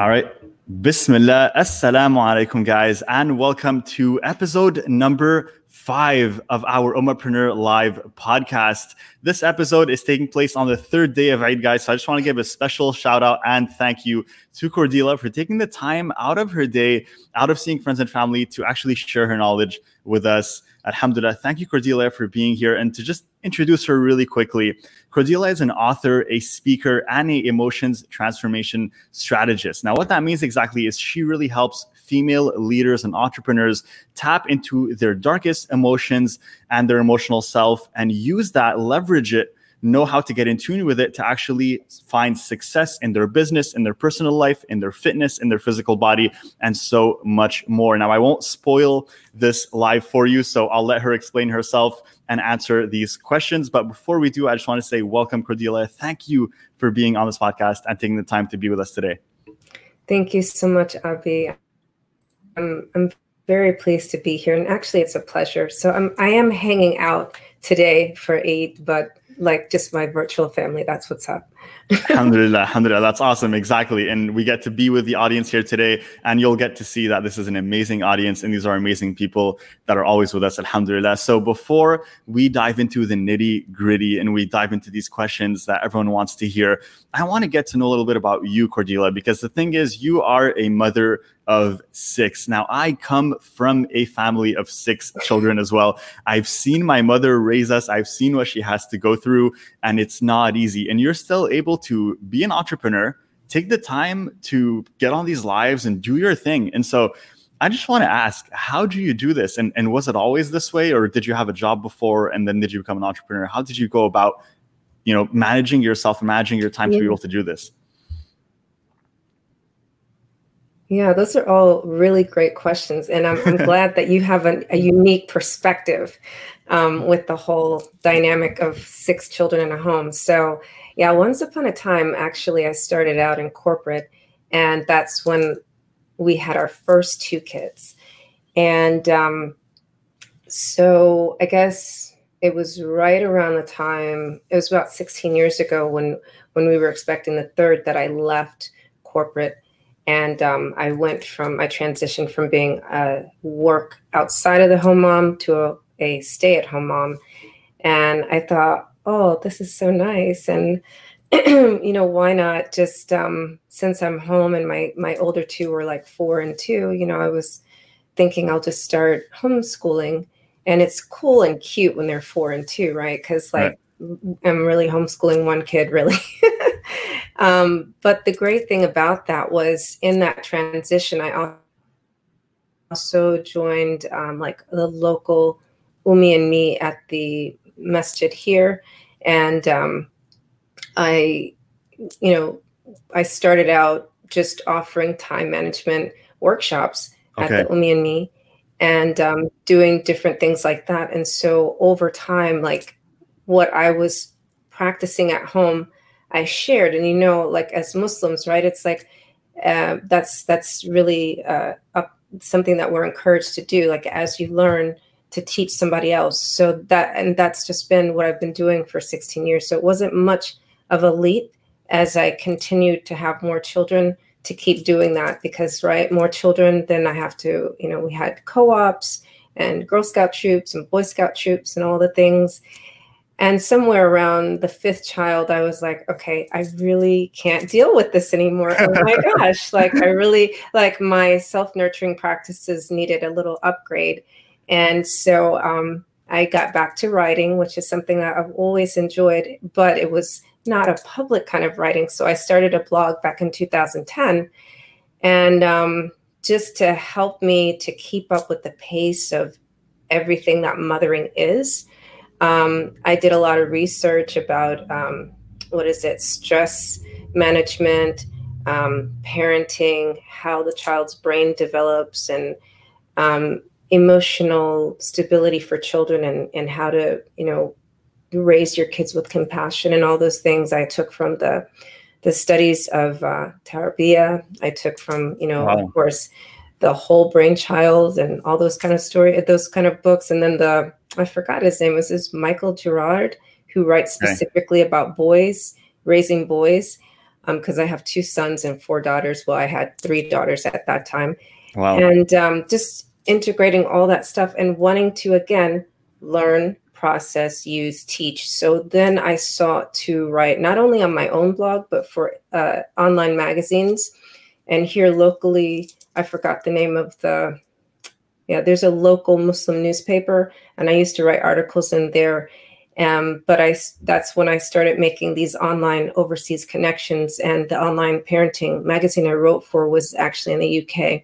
All right. Bismillah. Assalamu alaikum, guys, and welcome to episode number five of our Ummahpreneur Live podcast. This episode is taking place on the third day of Eid, guys. So I just want to give a special shout out and thank you to Cordelia for taking the time out of her day, out of seeing friends and family, to actually share her knowledge with us. Alhamdulillah. Thank you, Cordelia, for being here. And to just introduce her really quickly, Cordelia is an author, a speaker, and a emotions transformation strategist. Now, what that means exactly is she really helps female leaders and entrepreneurs tap into their darkest emotions and their emotional self and use that, leverage it know how to get in tune with it to actually find success in their business, in their personal life, in their fitness, in their physical body, and so much more. Now, I won't spoil this live for you, so I'll let her explain herself and answer these questions. But before we do, I just want to say welcome, Cordelia. Thank you for being on this podcast and taking the time to be with us today. Thank you so much, Abi. I'm, I'm very pleased to be here, and actually, it's a pleasure. So I'm I am hanging out today for Eid, but like just my virtual family. That's what's up. alhamdulillah, alhamdulillah. That's awesome. Exactly. And we get to be with the audience here today, and you'll get to see that this is an amazing audience, and these are amazing people that are always with us. Alhamdulillah. So before we dive into the nitty gritty and we dive into these questions that everyone wants to hear, I want to get to know a little bit about you, Cordelia, because the thing is, you are a mother of six. Now, I come from a family of six children as well. I've seen my mother raise us, I've seen what she has to go through, and it's not easy. And you're still able to be an entrepreneur, take the time to get on these lives and do your thing. And so, I just want to ask, how do you do this? And, and was it always this way, or did you have a job before and then did you become an entrepreneur? How did you go about, you know, managing yourself, managing your time yeah. to be able to do this? Yeah, those are all really great questions. And I'm, I'm glad that you have a, a unique perspective um, with the whole dynamic of six children in a home. So, yeah, once upon a time, actually, I started out in corporate, and that's when we had our first two kids. And um, so I guess it was right around the time, it was about 16 years ago when, when we were expecting the third that I left corporate and um, I went from I transitioned from being a work outside of the home mom to a, a stay at home mom, and I thought, oh, this is so nice, and you know, why not just um, since I'm home and my my older two were like four and two, you know, I was thinking I'll just start homeschooling, and it's cool and cute when they're four and two, right? Because like. Right. I'm really homeschooling one kid, really. Um, but the great thing about that was in that transition, I also joined um, like the local Umi and me at the masjid here. And um, I, you know, I started out just offering time management workshops okay. at the Umi and me and um, doing different things like that. And so over time, like what I was practicing at home, I shared. And you know, like as Muslims, right? It's like uh, that's that's really uh, something that we're encouraged to do. Like as you learn to teach somebody else. So that and that's just been what I've been doing for 16 years. So it wasn't much of a leap as I continued to have more children to keep doing that because right more children then I have to you know we had co-ops and Girl Scout troops and Boy Scout troops and all the things and somewhere around the fifth child, I was like, okay, I really can't deal with this anymore. Oh my gosh. Like, I really, like, my self nurturing practices needed a little upgrade. And so um, I got back to writing, which is something that I've always enjoyed, but it was not a public kind of writing. So I started a blog back in 2010. And um, just to help me to keep up with the pace of everything that mothering is um, I did a lot of research about um, what is it, stress management, um, parenting, how the child's brain develops, and um, emotional stability for children, and, and how to, you know, raise your kids with compassion and all those things I took from the the studies of uh, Tarbiyah. I took from, you know, wow. of course, the whole brain child and all those kind of story, those kind of books, and then the I forgot his name. Was this Michael Gerard, who writes specifically okay. about boys, raising boys? because um, I have two sons and four daughters. Well, I had three daughters at that time. Wow. And um, just integrating all that stuff and wanting to, again, learn, process, use, teach. So then I sought to write not only on my own blog, but for uh, online magazines. And here locally, I forgot the name of the, yeah, there's a local Muslim newspaper, and I used to write articles in there. Um, but I that's when I started making these online overseas connections, and the online parenting magazine I wrote for was actually in the UK.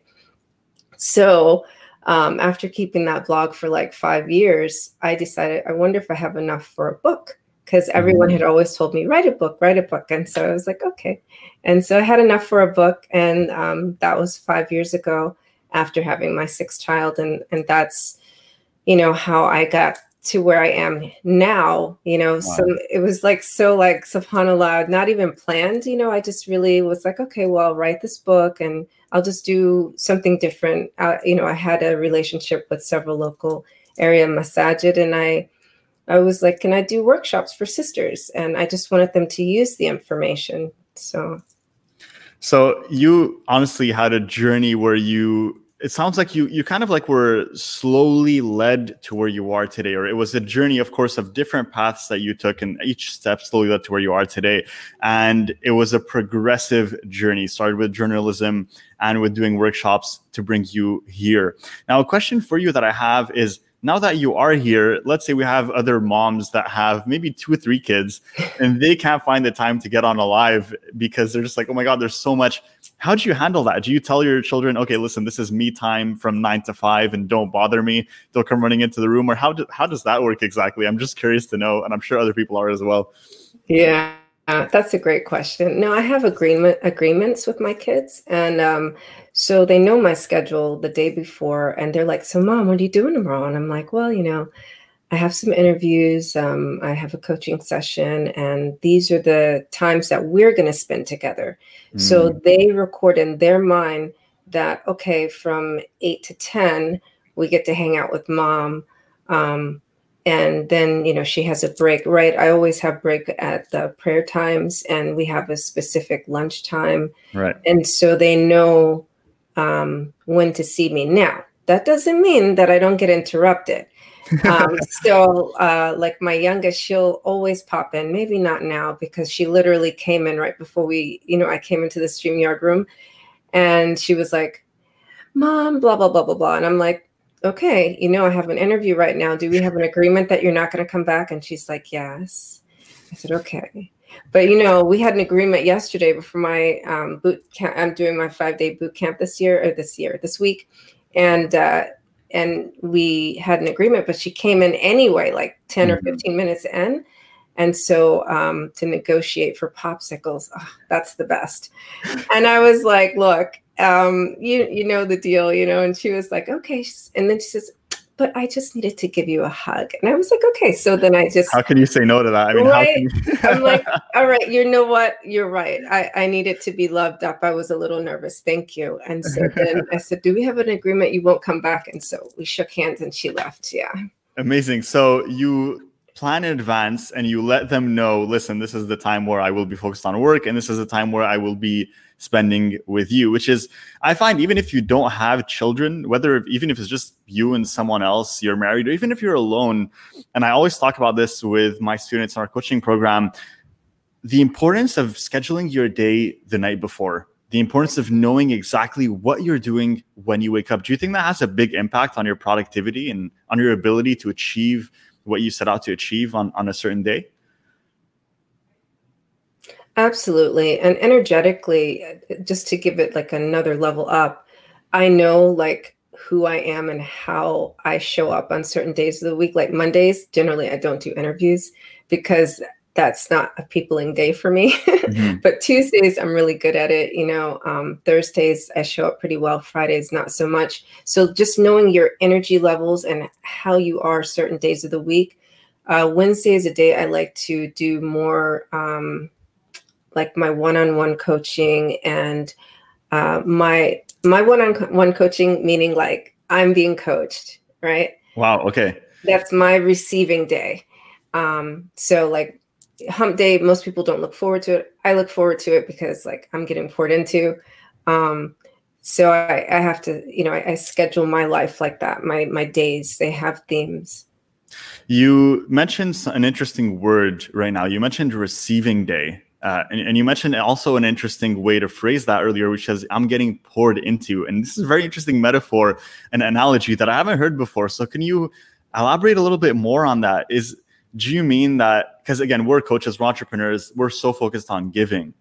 So um, after keeping that blog for like five years, I decided I wonder if I have enough for a book because everyone had mm-hmm. always told me write a book, write a book, and so I was like okay, and so I had enough for a book, and um, that was five years ago after having my sixth child, and and that's you know how I got to where I am now, you know. Wow. So it was like so like subhanallah, not even planned, you know. I just really was like, okay, well, I'll write this book and I'll just do something different. Uh, you know, I had a relationship with several local area masajid, and I I was like, can I do workshops for sisters? And I just wanted them to use the information. So so you honestly had a journey where you it sounds like you you kind of like were slowly led to where you are today or it was a journey of course of different paths that you took and each step slowly led to where you are today. And it was a progressive journey. Started with journalism and with doing workshops to bring you here. Now a question for you that i have is now that you are here, let's say we have other moms that have maybe two or three kids and they can't find the time to get on a live because they're just like, oh my God, there's so much. How do you handle that? Do you tell your children, okay, listen, this is me time from nine to five and don't bother me? They'll come running into the room. Or how, do, how does that work exactly? I'm just curious to know. And I'm sure other people are as well. Yeah. Uh, that's a great question. No, I have agreement agreements with my kids, and um, so they know my schedule the day before, and they're like, "So, mom, what are you doing tomorrow?" And I'm like, "Well, you know, I have some interviews. Um, I have a coaching session, and these are the times that we're going to spend together." Mm. So they record in their mind that okay, from eight to ten, we get to hang out with mom. Um, and then you know she has a break right? I always have break at the prayer times and we have a specific lunch time. Right. And so they know um, when to see me. Now that doesn't mean that i don't get interrupted. Um, so uh, like my youngest she'll always pop in maybe not now because she literally came in right before we you know i came into the StreamYard room and she was like mom blah blah blah blah blah. And i'm like okay, you know, I have an interview right now. Do we have an agreement that you're not going to come back? And she's like, yes. I said, okay. But you know, we had an agreement yesterday before my um, boot camp. I'm doing my five day boot camp this year or this year, this week, and uh, and we had an agreement. But she came in anyway, like 10 mm-hmm. or fifteen minutes in, and so um, to negotiate for popsicles, oh, that's the best. And I was like, look, um, you you know the deal, you know. And she was like, okay. And then she says, but I just needed to give you a hug. And I was like, okay. So then I just how can you say no to that? I mean, right? You- I'm like, all right, you know what? You're right. I, I needed to be loved up. I was a little nervous. Thank you. And so then I said, Do we have an agreement you won't come back? And so we shook hands and she left. Yeah. Amazing. So you plan in advance and you let them know, listen, this is the time where I will be focused on work, and this is the time where I will be spending with you which is i find even if you don't have children whether even if it's just you and someone else you're married or even if you're alone and i always talk about this with my students in our coaching program the importance of scheduling your day the night before the importance of knowing exactly what you're doing when you wake up. Do you think that has a big impact on your productivity and on your ability to achieve what you set out to achieve on, on a certain day Absolutely. And energetically, just to give it like another level up, I know like who I am and how I show up on certain days of the week. Like Mondays, generally, I don't do interviews because that's not a peopling day for me. Mm-hmm. but Tuesdays, I'm really good at it. You know, um, Thursdays, I show up pretty well. Fridays, not so much. So just knowing your energy levels and how you are certain days of the week. Uh, Wednesday is a day I like to do more. Um, like my one-on-one coaching and uh, my my one-on-one coaching meaning like i'm being coached right wow okay that's my receiving day um, so like hump day, most people don't look forward to it. I look forward to it because like I'm getting poured into. Um, so I, I have to, you know, I, I schedule my life like that. My my days they have themes. You mentioned an interesting word right now. You mentioned receiving day. Uh, and, and, you mentioned also an interesting way to phrase that earlier, which is I'm getting poured into. And this is a very interesting metaphor and analogy that I haven't heard before. So can you elaborate a little bit more on that? Is do you mean that because again, we're coaches, we're entrepreneurs, we're so focused on giving.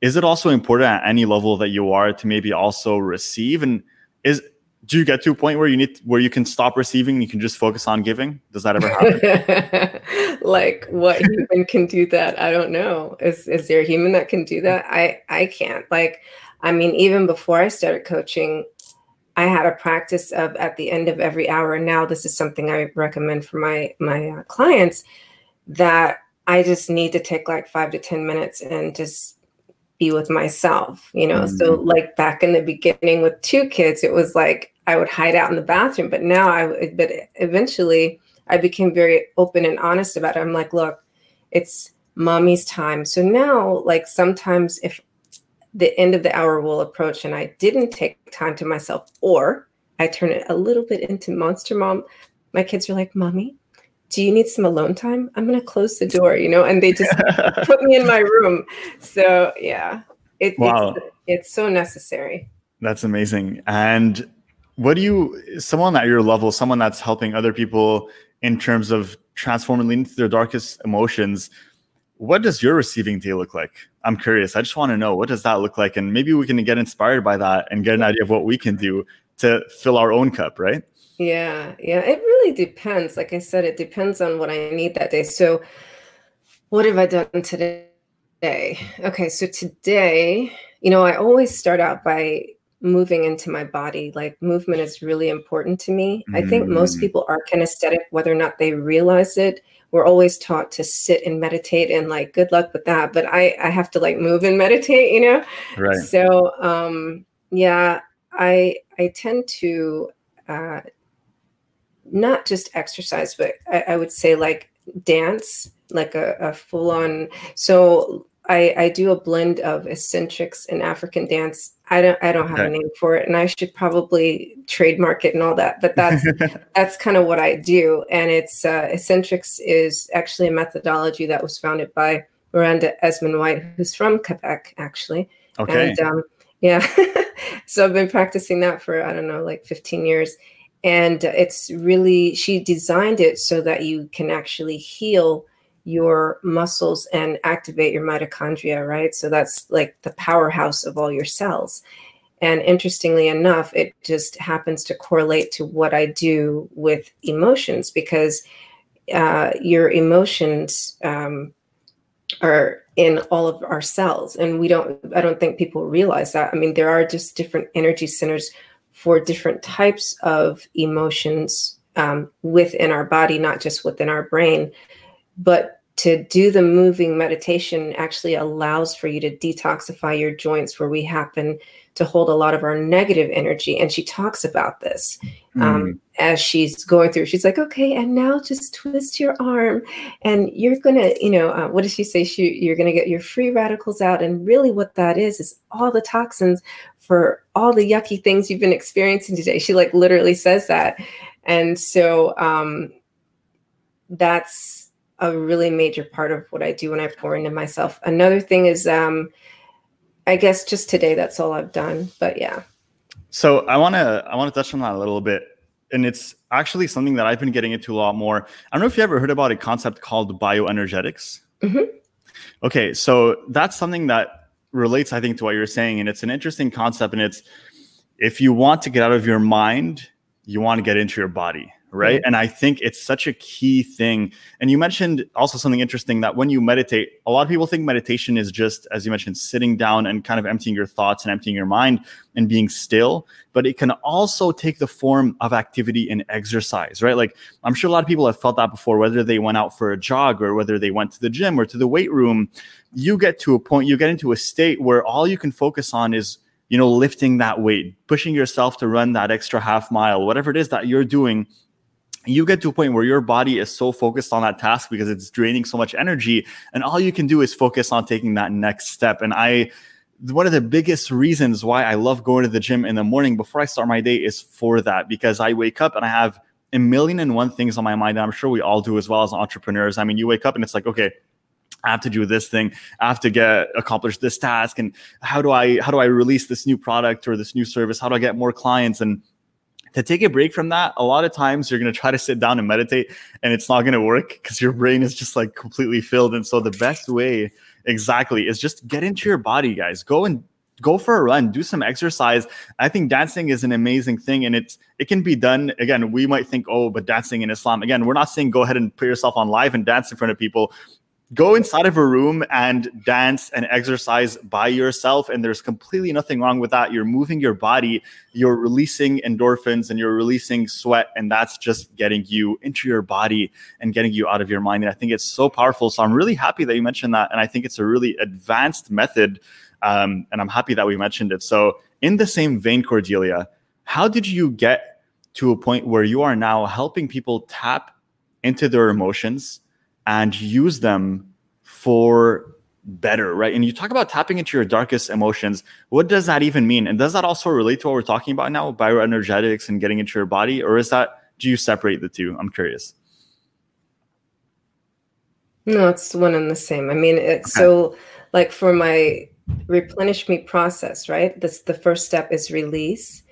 Is it also important at any level that you are to maybe also receive? And is do you get to a point where you need where you can stop receiving and you can just focus on giving? Does that ever happen? Like what human can do that? I don't know. Is is there a human that can do that? I i can't. Like i mean even before i started coaching i had a practice of at the end of every hour and now this is something i recommend for my my uh, clients that i just need to take like five to ten minutes and just be with myself you know? Mm-hmm. so like back in the beginning with two kids it was like I would hide out in the bathroom. But now I, but eventually I became very open and honest about it. I'm like, look, it's mommy's time. So now, like sometimes if the end of the hour will approach and I didn't take time to myself, or I turn it a little bit into monster mom, my kids are like, mommy, do you need some alone time? I'm going to close the door, you know, and they just put me in my room. So yeah, it, wow. it's, it's so necessary. That's amazing. And what do you someone at your level someone that's helping other people in terms of transforming into their darkest emotions what does your receiving day look like? I'm curious. I just want to know what does that look like? And maybe we can get inspired by that and get an idea of what we can do to fill our own cup right? Yeah yeah it really depends. Like i said it depends on what i need that day. So what have i done today? Okay so today you know i always start out by moving into my body. Like movement is really important to me. Mm. I think most mm. people are kinesthetic, whether or not they realize it. We're always taught to sit and meditate and like good luck with that. But I, I have to like move and meditate, you know? Right. So um yeah, I I tend to uh not just exercise, but I, I would say like dance, like a, a full on so I, I do a blend of Essentrics and African dance. I don't I don't have a name for it, and I should probably trademark it and all that. But that's that's kind of what I do, and it's uh, Essentrics is actually a methodology that was founded by Miranda Esmonde White, who's from Quebec, actually. Okay. And um, yeah, so I've been practicing that for I don't know, like 15 years, and it's really she designed it so that you can actually heal your muscles and activate your mitochondria, right? So that's like the powerhouse of all your cells. And interestingly enough, it just happens to correlate to what I do with emotions because uh, your emotions um, are in all of our cells. And we don't, I don't think people realize that. I mean, there are just different energy centers for different types of emotions um, within our body, not just within our brain. But to do the moving meditation actually allows for you to detoxify your joints where we happen to hold a lot of our negative energy and she talks about this mm. um, as she's going through. She's like okay and now just twist your arm and you're gonna you know uh, what does she say? She, you're gonna get your free radicals out and really what that is is all the toxins for all the yucky things you've been experiencing today. She like literally says that. And so um, that's a really major part of what I do when I pour into myself. Another thing is, um, I guess just today, that's all I've done. But yeah. So I want to I want to touch on that a little bit, and it's actually something that I've been getting into a lot more. I don't know if you ever heard about a concept called bioenergetics. Mm-hmm. Okay, so that's something that relates, I think, to what you're saying, and it's an interesting concept. And it's if you want to get out of your mind, you want to get into your body right? And I think it's such a key thing. And you mentioned also something interesting that when you meditate, a lot of people think meditation is just, as you mentioned, sitting down and kind of emptying your thoughts and emptying your mind and being still. But it can also take the form of activity and exercise, right? Like I'm sure a lot of people have felt that before, whether they went out for a jog or whether they went to the gym or to the weight room. You get to a point, you get into a state where all you can focus on is you know lifting that weight pushing yourself to run that extra half mile whatever it is that you're doing you get to a point where your body is so focused on that task because it's draining so much energy and all you can do is focus on taking that next step and i one of the biggest reasons why i love going to the gym in the morning before i start my day is for that because i wake up and i have a million and one things on my mind and i'm sure we all do as well as entrepreneurs i mean you wake up and it's like okay I have to do this thing. I have to get accomplish this task. And how do I how do I release this new product or this new service? How do I get more clients? And to take a break from that, a lot of times you're going to try to sit down and meditate and it's not going to work because your brain is just like completely filled. And so the best way exactly is just get into your body, guys. Go and go for a run, do some exercise. I think dancing is an amazing thing and it's it can be done again, we might think oh, but dancing in Islam. Again, we're not saying go ahead and put yourself on live and dance in front of people go inside of a room and dance and exercise by yourself and there's completely nothing wrong with that. You're moving your body you're releasing endorphins and you're releasing sweat and that's just getting you into your body and getting you out of your mind. And i think it's so powerful. So i'm really happy that you mentioned that and i think it's a really advanced method um, and i'm happy that we mentioned it. So in the same vein cordelia how did you get to a point where you are now helping people tap into their emotions and use them for better, right? And you talk about tapping into your darkest emotions. What does that even mean? And does that also relate to what we're talking about now, bioenergetics and getting into your body? Or is that, do you separate the two? I'm curious. No, it's one and the same. I mean, it's okay. so like for my replenish me process, right? This the first step is release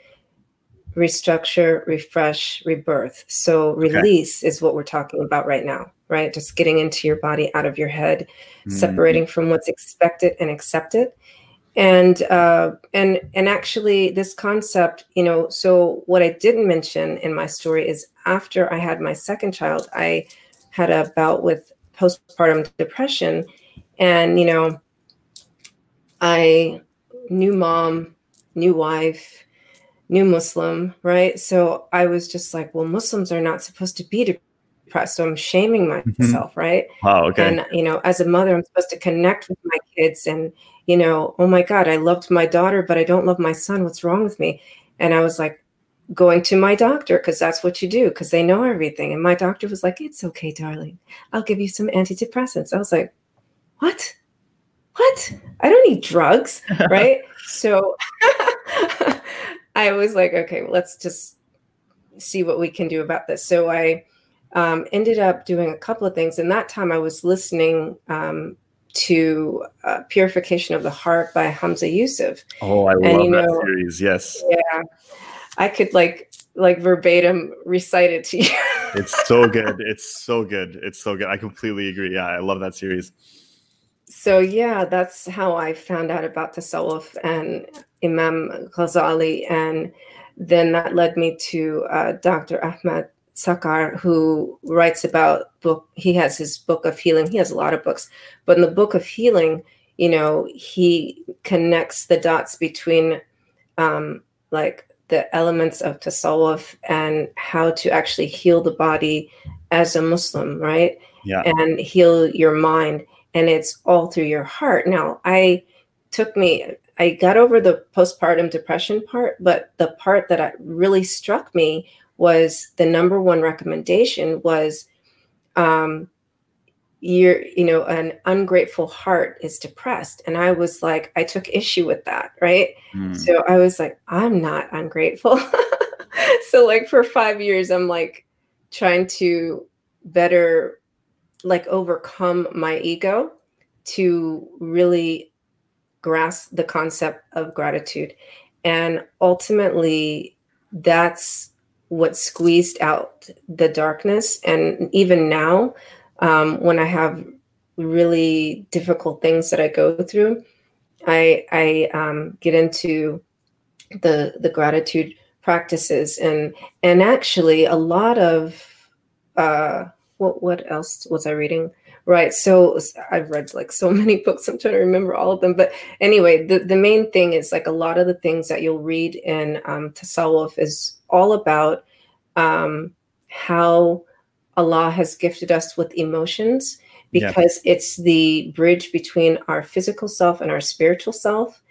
restructure, refresh, rebirth. So release okay. is what we're talking about right now, right? Just getting into your body, out of your head, mm-hmm. separating from what's expected and accepted. And uh, and and actually, this concept, you know, so what I didn't mention in my story is after I had my second child, I had a bout with postpartum depression, and you know, I new mom, new wife, new Muslim, right? So I was just like, well, Muslims are not supposed to be depressed. So I'm shaming mm-hmm. myself, mm-hmm. right? Wow, okay. And, you know, as a mother, I'm supposed to connect with my kids and, you know, oh my God, I loved my daughter, but I don't love my son. What's wrong with me? And I was like, going to my doctor because that's what you do because they know everything. And my doctor was like, it's okay, darling. I'll give you some antidepressants. I was like, what? What? I don't need drugs, right? so I was like, okay, well, let's just see what we can do about this. So I um, ended up doing a couple of things. And that time I was listening um, to uh, Purification of the Heart by Hamza Yusuf. Oh, I and, love that know, series. Yes. Yeah. I could like like verbatim recite it to you. it's so good. It's so good. It's so good. I completely agree. Yeah, I love that series. So yeah, that's how I found out about Tasawwuf and Imam Ghazali, and then that led me to uh, Dr. Ahmad Sakr, who writes about book. He has his book of healing. He has a lot of books, but in the book of healing, you know, he connects the dots between um, like the elements of tasawwuf and how to actually heal the body as a Muslim, right? Yeah. And heal your mind, and it's all through your heart. Now, I took me I got over the postpartum depression part, but the part that really struck me was the number one recommendation was um you're you know an ungrateful heart is depressed and i was like i took issue with that right mm. so i was like i'm not ungrateful so like for 5 years i'm like trying to better like overcome my ego to really grasp the concept of gratitude. And ultimately, that's what squeezed out the darkness. And even now, um, when I have really difficult things that I go through, I, I um, get into the the gratitude practices and and actually a lot of uh, what what else was I reading? Right. So I've read like so many books. I'm trying to remember all of them. But anyway, the, the main thing is like a lot of the things that you'll read in um, Tasawwuf is all about um, how Allah has gifted us with emotions because yeah. it's the bridge between our physical self and our spiritual self.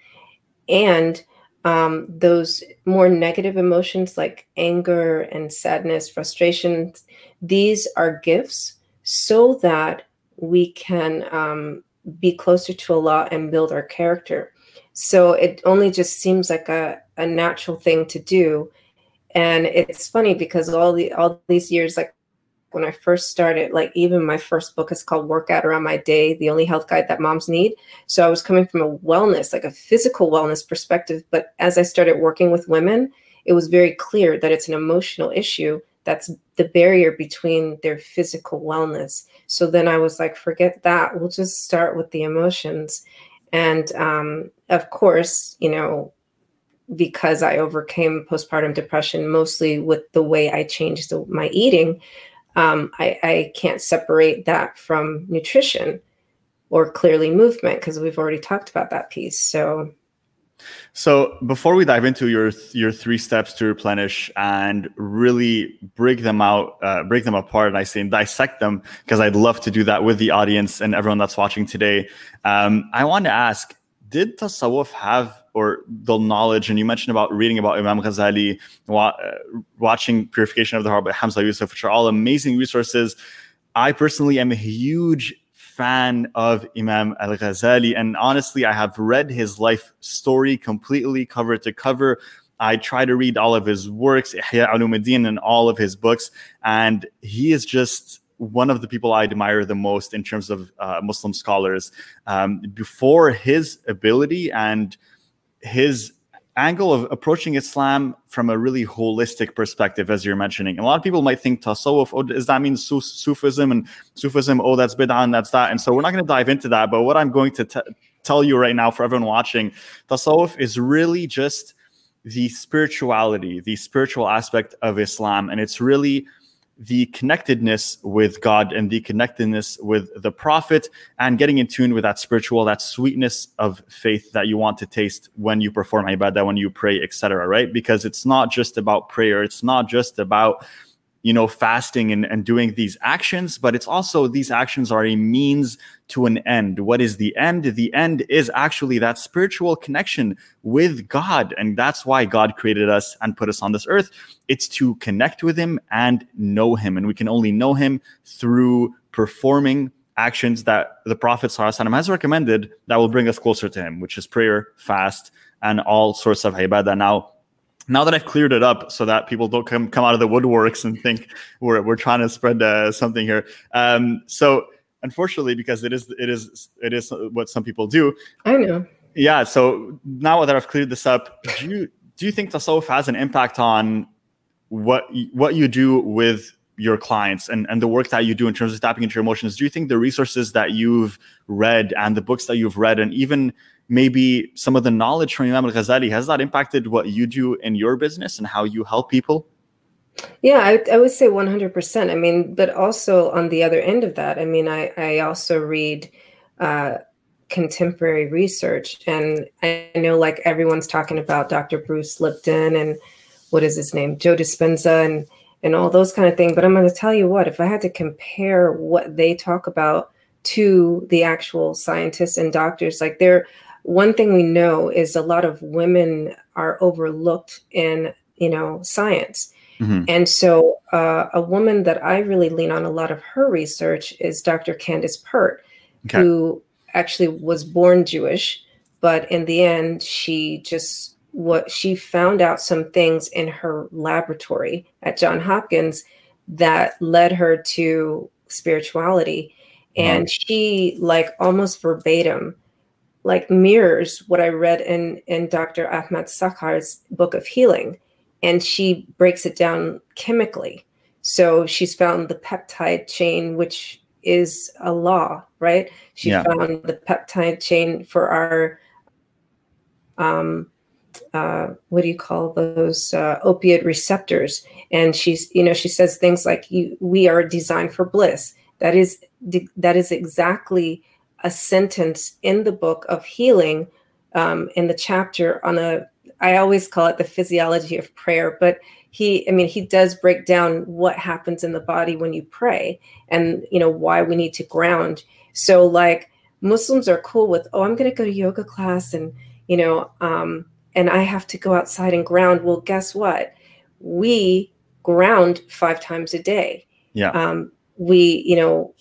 And um, those more negative emotions like anger and sadness, frustration, these are gifts so that we can um, be closer to Allah and build our character. So it only just seems like a, a natural thing to do. And it's funny because all the all these years, like when I first started, like even my first book is called Workout Around My Day, the only health guide that moms need. So I was coming from a wellness, like a physical wellness perspective. But as I started working with women, it was very clear that it's an emotional issue that's the barrier between their physical wellness. So then I was like, forget that. We'll just start with the emotions. And um, of course, you know, because I overcame postpartum depression mostly with the way I changed the, my eating, um, I, I can't separate that from nutrition or clearly movement because we've already talked about that piece. So, so before we dive into your your three steps to replenish and really break them out, uh, break them apart, and I say and dissect them because I'd love to do that with the audience and everyone that's watching today. Um, I want to ask: Did Tasawwuf have or the knowledge, and you mentioned about reading about Imam Ghazali, uh, watching Purification of the Heart by Hamza Yusuf, which are all amazing resources. I personally am a huge fan of Imam Al Ghazali, and honestly, I have read his life story completely, cover to cover. I try to read all of his works, Ihya Ulumuddin, and all of his books, and he is just one of the people I admire the most in terms of uh, Muslim scholars. Um, before his ability and his angle of approaching Islam from a really holistic perspective, as you're mentioning. a lot of people might think tasawwuf, oh, does that mean Sufism and Sufism? Oh, that's bid'ah and that's that. And so we're not going to dive into that. But what I'm going to t- tell you right now for everyone watching, tasawwuf is really just the spirituality, the spiritual aspect of Islam. And it's really the connectedness with God and the connectedness with the prophet and getting in tune with that spiritual, that sweetness of faith that you want to taste when you perform ibadah, when you pray, etc. Right? Because it's not just about prayer. It's not just about you know, fasting and, and doing these actions, but it's also these actions are a means to an end. What is the end? The end is actually that spiritual connection with God. And that's why God created us and put us on this earth. It's to connect with Him and know Him. And we can only know Him through performing actions that the Prophet has recommended that will bring us closer to Him, which is prayer, fast, and all sorts of ibadah. Now, now that I've cleared it up so that people don't come come out of the woodworks and think we're we're trying to spread uh, something here. Um, so unfortunately, because it is it is it is what some people do. I know. Yeah. So now that I've cleared this up, do you do you think tasawwuf has an impact on what what you do with your clients and, and the work that you do in terms of tapping into your emotions do you think the resources that you've read and the books that you've read and even maybe some of the knowledge from Imam al-Ghazali has that impacted what you do in your business and how you help people? Yeah, I, I would say 100%. I mean, but also on the other end of that, I mean, I, I also read uh, contemporary research and I know like everyone's talking about Dr. Bruce Lipton and what is his name? Joe Dispenza and, and all those kind of things. But I'm going to tell you what, if I had to compare what they talk about to the actual scientists and doctors, like they're one thing we know is a lot of women are overlooked in you know science mm-hmm. and so uh, a woman that i really lean on a lot of her research is dr candace pert okay. who actually was born jewish but in the end she just what she found out some things in her laboratory at john hopkins that led her to spirituality and she like almost verbatim like mirrors what I read in in Dr. Ahmad Sakr's book of healing, and she breaks it down chemically. So she's found the peptide chain, which is a law, right? She yeah. found the peptide chain for our um, uh, what do you call those uh, opiate receptors? And she's, you know, she says things like, "You, we are designed for bliss." That is, that is exactly a sentence in the book of healing um, in the chapter on a i always call it the physiology of prayer but he i mean he does break down what happens in the body when you pray and you know why we need to ground so like muslims are cool with oh i'm going to go to yoga class and you know um, and I have to go outside and ground. Well, guess what? We ground five times a day. Yeah. Um, we, you know,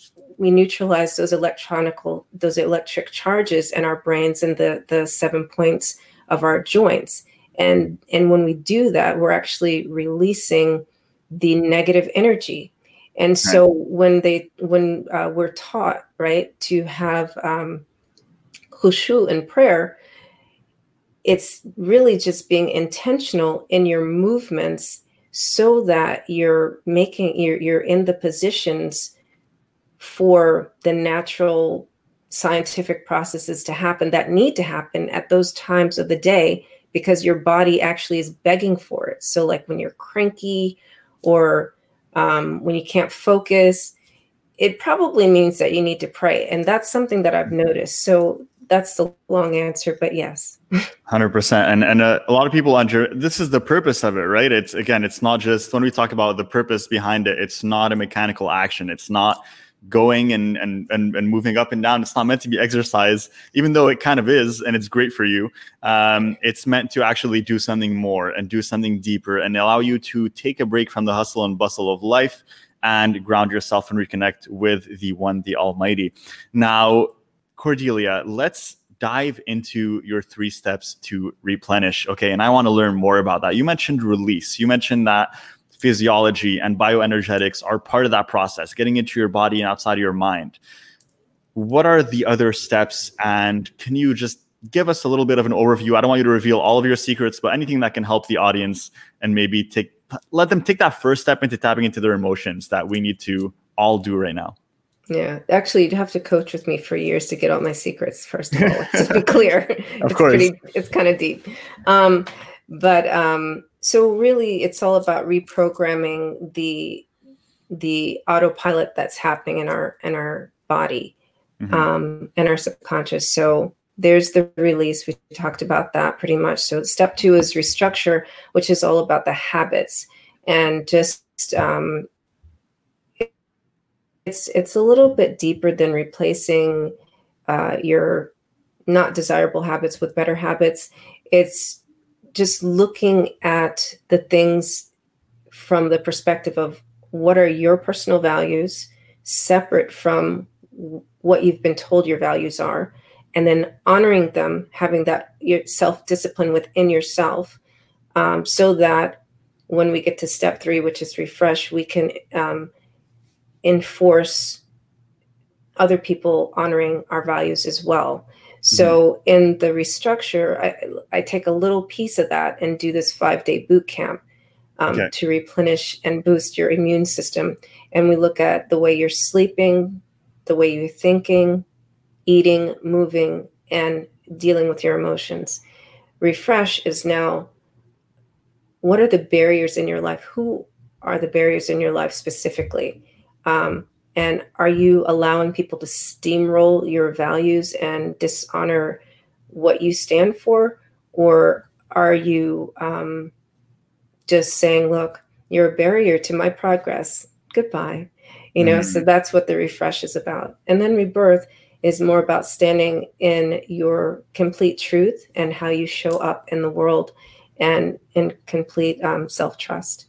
we neutralize those electronical, those electric charges in our brains and the the seven points of our joints. And and when we do that, we're actually releasing the negative energy. And so right. when they when uh, we're taught right to have um, khushu in prayer, it's really just being intentional in your movements so that you're making you're you're in the positions for the natural scientific processes to happen that need to happen at those times of the day because your body actually is begging for it. So like when you're cranky or um, when you can't focus, it probably means that you need to pray. And that's something that I've noticed. So that's the long answer, but yes. 100%. And, and uh, a lot of people under this is the purpose of it, right? It's again, it's not just when we talk about the purpose behind it, it's not a mechanical action. It's not going and, and and and moving up and down. It's not meant to be exercise, even though it kind of is, and it's great for you. Um, it's meant to actually do something more and do something deeper and allow you to take a break from the hustle and bustle of life and ground yourself and reconnect with the one, the Almighty. Now, Cordelia, let's dive into your three steps to replenish. Okay. And I want to learn more about that. You mentioned release. You mentioned that physiology and bioenergetics are part of that process, getting into your body and outside of your mind. What are the other steps? And can you just give us a little bit of an overview? I don't want you to reveal all of your secrets, but anything that can help the audience and maybe take let them take that first step into tapping into their emotions that we need to all do right now. Yeah, actually, you'd have to coach with me for years to get all my secrets. First of all, to be clear, of it's course, pretty, it's kind of deep. Um, but um, so really, it's all about reprogramming the the autopilot that's happening in our in our body mm-hmm. um, and our subconscious. So there's the release. We talked about that pretty much. So step two is restructure, which is all about the habits and just um, it's it's a little bit deeper than replacing uh, your not desirable habits with better habits. It's just looking at the things from the perspective of what are your personal values separate from what you've been told your values are and then honoring them having that self discipline within yourself um, so that when we get to step three which is refresh we can um, enforce other people honoring our values as well. So mm-hmm. in the restructure, I, I, take a little piece of that and do this five day boot camp um, okay. to replenish and boost your immune system. And we look at the way you're sleeping, the way you're thinking, eating, moving, and dealing with your emotions. Refresh is now what are the barriers in your life? Who are the barriers in your life specifically? Um, and are you allowing people to steamroll your values and dishonor what you stand for? Or are you um, just saying, look, you're a barrier to my progress. Goodbye. You know, mm. so that's what the refresh is about. And then rebirth is more about standing in your complete truth and how you show up in the world and in complete um, self trust.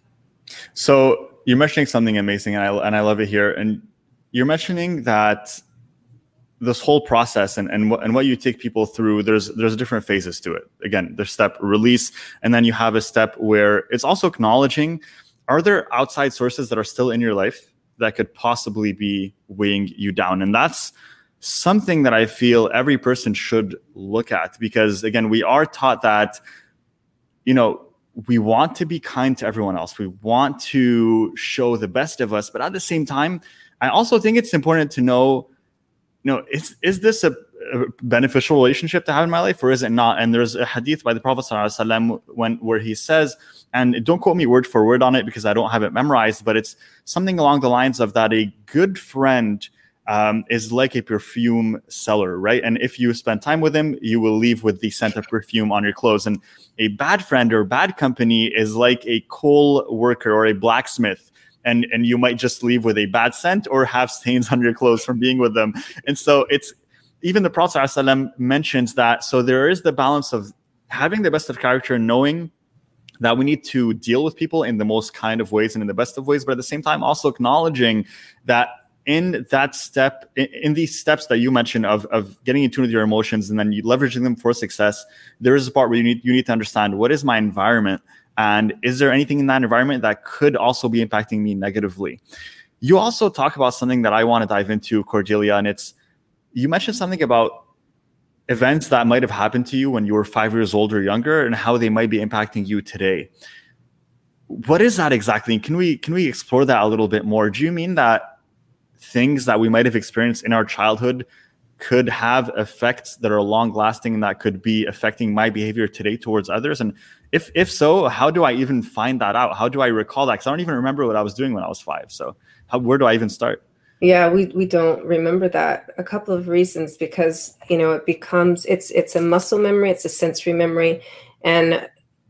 So you're mentioning something amazing, and I and I love it here. And you're mentioning that this whole process and and what and what you take people through. There's there's different phases to it. Again, there's step release, and then you have a step where it's also acknowledging: are there outside sources that are still in your life that could possibly be weighing you down? And that's something that I feel every person should look at because again, we are taught that you know we want to be kind to everyone else. We want to show the best of us, but at the same time, I also think it's important to know, you know, is is this a, a beneficial relationship to have in my life, or is it not? And there's a hadith by the Prophet ﷺ when where he says, and don't quote me word for word on it because I don't have it memorized, but it's something along the lines of that a good friend um, is like a perfume seller, right? And if you spend time with him, you will leave with the scent of perfume on your clothes. And a bad friend or bad company is like a coal worker or a blacksmith. And, and you might just leave with a bad scent or have stains on your clothes from being with them. And so it's even the Prophet mentions that. So there is the balance of having the best of character, knowing that we need to deal with people in the most kind of ways and in the best of ways, but at the same time, also acknowledging that in that step, in, in these steps that you mentioned of, of getting in tune with your emotions and then you leveraging them for success, there is a part where you need you need to understand what is my environment and is there anything in that environment that could also be impacting me negatively. You also talk about something that I want to dive into, Cordelia, and it's you mentioned something about events that might have happened to you when you were five years old or younger and how they might be impacting you today. What is that exactly? Can we can we explore that a little bit more? Do you mean that things that we might have experienced in our childhood could have effects that are long lasting and that could be affecting my behavior today towards others? And if if so how do i even find that out how do i recall that because i don't even remember what i was doing when i was five so how, where do i even start yeah, we, we don't remember that. A couple of reasons because you know it becomes it's it's a muscle memory, it's a sensory memory, and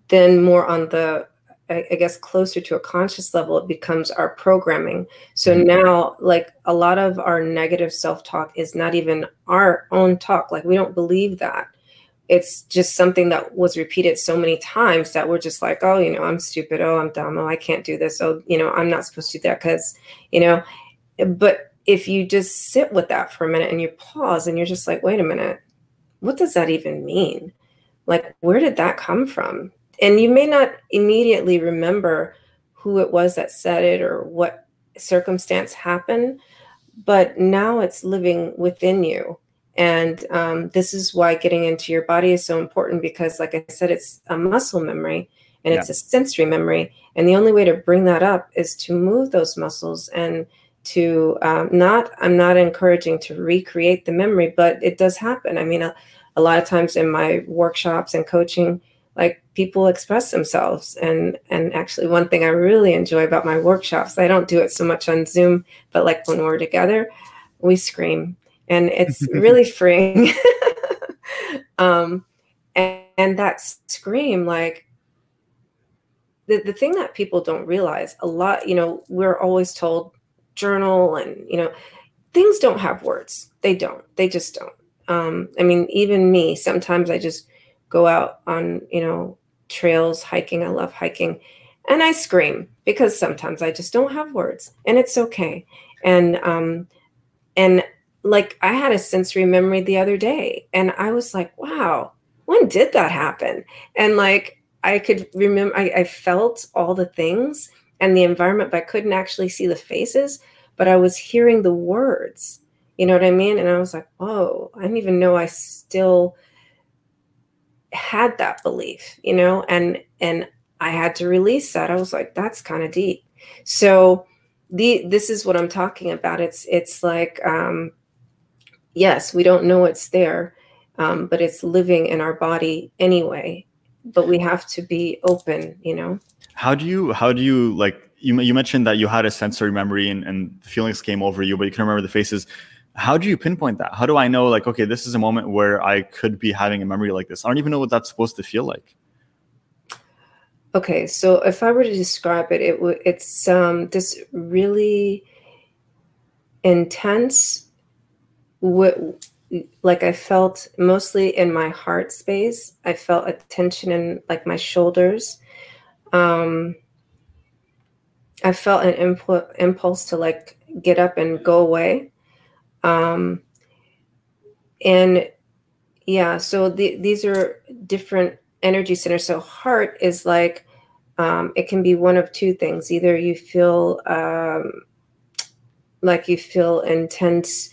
then more on the I, guess closer to a conscious level, it becomes our programming. So mm-hmm. now, like a lot of our negative self talk is not even our own talk. Like we don't believe that. It's just something that was repeated so many times that we're just like, oh, you know, I'm stupid. Oh, I'm dumb. Oh, I can't do this. Oh, you know, I'm not supposed to do that because, you know, but if you just sit with that for a minute and you pause and you're just like, wait a minute, what does that even mean? Like, where did that come from? And you may not immediately remember who it was that said it or what circumstance happened, but now it's living within you. And um, this is why getting into your body is so important because, like I said, it's a muscle memory and yeah. it's a sensory memory. And the only way to bring that up is to move those muscles and to um, not i'm not encouraging to recreate the memory but it does happen i mean a, a lot of times in my workshops and coaching like people express themselves and and actually one thing i really enjoy about my workshops i don't do it so much on zoom but like when we're together we scream and it's really freeing. Um and, and that scream like the, the thing that people don't realize a lot you know we're always told journal and you know things don't have words. They don't. They just don't. Um, i mean even me sometimes i just go out on you know trails hiking. I love hiking. And i scream because sometimes i just don't have words and it's okay. And um and like i had a sensory memory the other day and i was like wow when did that happen and like i could remember I, I felt all the things and the environment, but I couldn't actually see the faces, but I was hearing the words. You know what I mean? And I was like, whoa, I didn't even know I still had that belief, you know, and and I had to release that. I was like, that's kind of deep. So the this is what I'm talking about. It's it's like um yes, we don't know it's there, um, but it's living in our body anyway. But we have to be open, you know. How do you how do you like you you mentioned that you had a sensory memory and, and feelings came over you, but you can remember the faces. How do you pinpoint that? How do I know like okay, this is a moment where I could be having a memory like this? I don't even know what that's supposed to feel like. Okay, so if I were to describe it, it w- it's um, this really intense. W- like I felt mostly in my heart space. I felt a tension in like my shoulders um, I felt an impu- impulse to like get up and go away. Um, and yeah, so the, these are different energy centers. So heart is like, um, it can be one of two things. Either you feel um, like you feel intense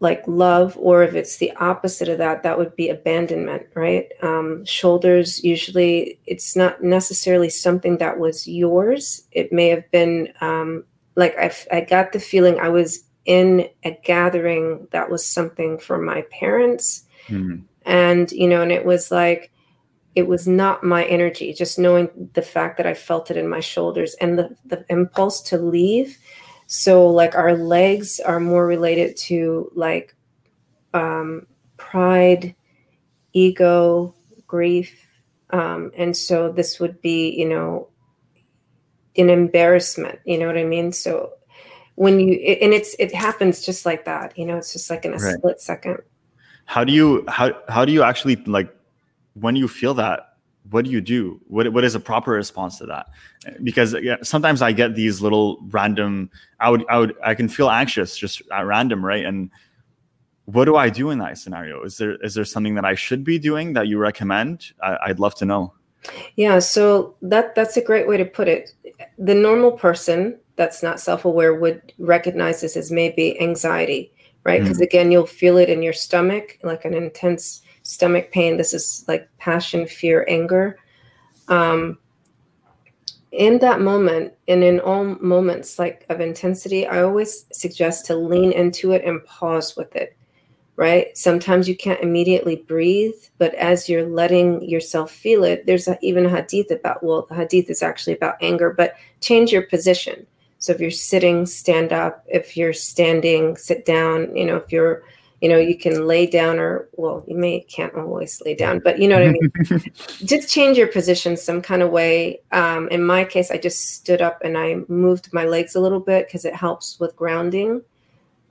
like love, or if it's the opposite of that, that would be abandonment, right? Um, shoulders, usually it's not necessarily something that was yours. It may have been um, like I, I got the feeling I was in a gathering that was something for my parents. Mm-hmm. And, you know, and it was like, it was not my energy, just knowing the fact that I felt it in my shoulders and the, the impulse to leave so like our legs are more related to like um, pride, ego, grief. Um, and so this would be, you know, an embarrassment, you know what I mean? So when you, and it's, it happens just like that, you know, it's just like in a right. split second. How do you, how, how do you actually like when you feel that, what do you do? What what is a proper response to that? Because yeah, sometimes I get these little random. I would I would I can feel anxious just at random, right? And what do I do in that scenario? Is there is there something that I should be doing that you recommend? I, I'd love to know. Yeah, so that that's a great way to put it. The normal person that's not self-aware would recognize this as maybe anxiety, right? Because mm-hmm. again, you'll feel it in your stomach, like an intense stomach pain. This is like passion, fear, anger. Um, in that moment, and in all moments like of intensity, I always suggest to lean into it and pause with it right? Sometimes you can't immediately breathe, but as you're letting yourself feel it, there's a, even a hadith about, well, the hadith is actually about anger, but change your position. So if you're sitting, stand up. If you're standing, sit down. You know, if you're, you know, you can lay down or, well, you may can't always lay down, but you know what I mean? just change your position some kind of way. Um, in my case, I just stood up and I moved my legs a little bit because it helps with grounding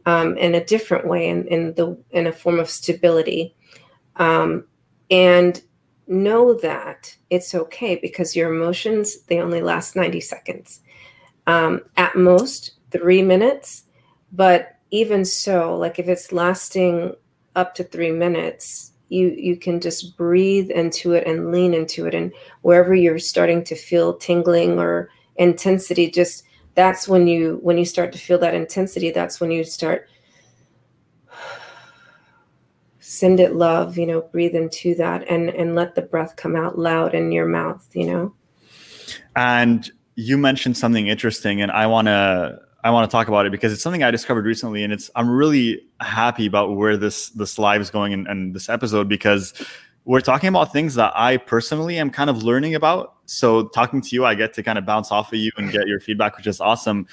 um, in a different way in, in the in a form of stability um, and know that it's okay because your emotions they only last 90 seconds um, at most three minutes but even so like if it's lasting up to three minutes you you can just breathe into it and lean into it. And wherever you're starting to feel tingling or intensity just that's when you when you start to feel that intensity that's when you start send it love you know breathe into that and and let the breath come out loud in your mouth you know? And you mentioned something interesting and i want to i want to talk about it because it's something i discovered recently and it's i'm really happy about where this this live is going and, and this episode because we're talking about things that I personally am kind of learning about. So, talking to you, I get to kind of bounce off of you and get your feedback, which is awesome.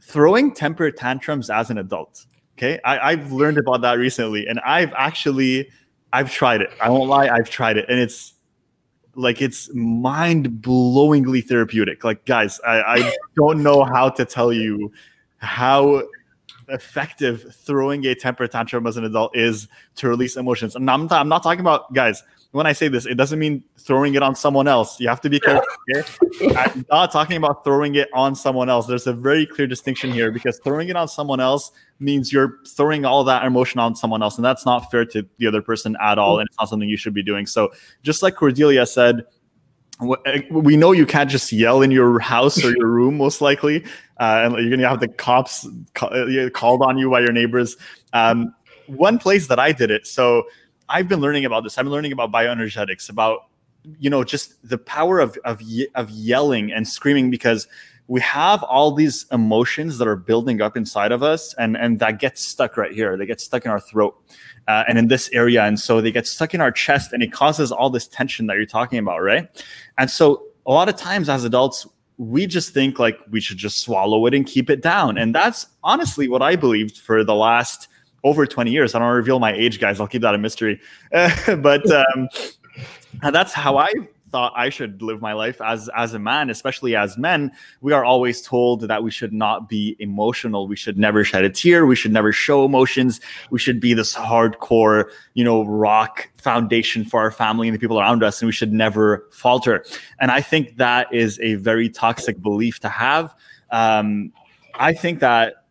Throwing temper tantrums as an adult. Okay. I, have learned about that recently and I've actually, I've tried it. I won't lie. I've tried it and it's like, it's mind blowingly therapeutic. Like, guys, I, I don't know how to tell you how effective throwing a temper tantrum as an adult is to release emotions. And I'm, I'm not talking about guys. When I say this, it doesn't mean throwing it on someone else. You have to be careful. Okay? I'm not talking about throwing it on someone else. There's a very clear distinction here because throwing it on someone else means you're throwing all that emotion on someone else, and that's not fair to the other person at all, and it's not something you should be doing. So, just like Cordelia said, Eh, we know you can't just yell in your house or your room most likely uh, and you're gonna have the cops uh, called on you by your neighbors um, one place that i did it so i've been learning about this i've been learning about bioenergetics about you know just the power of of, of yelling and screaming because we have all these emotions that are building up inside of us and and that gets stuck right here they get stuck in our throat uh, and in this area. And so they get stuck in our chest and it causes all this tension that you're talking about, right? And so a lot of times as adults, we just think like we should just swallow it and keep it down. And that's honestly what I believed for the last over 20 years. I don't reveal my age, guys. I'll keep that a mystery. but um, that's how I thought I should live my life as as a man, especially as men, we are always told that we should not be emotional. We should never shed a tear. We should never show emotions. We should be this hardcore, you know, rock foundation for our family and the people around us, and we should never falter. And I think that is a very toxic belief to have. Um, I think that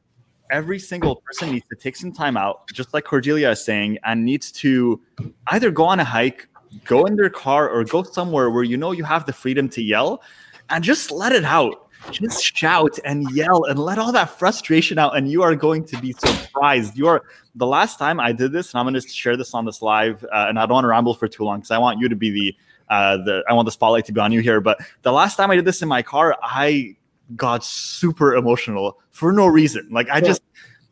every single person needs to take some time out, just like Cordelia is saying, and needs to either go on a hike go in their car or go somewhere where you know you have the freedom to yell and just let it out. Just shout and yell and let all that frustration out, and you are going to be surprised. You are the last time I did this, and I'm going to share this on this live, uh, and I don't want to ramble for too long because I want you to be the uh, the I want the spotlight to be on you here. But the last time I did this in my car, I got super emotional for no reason. Like I yeah. just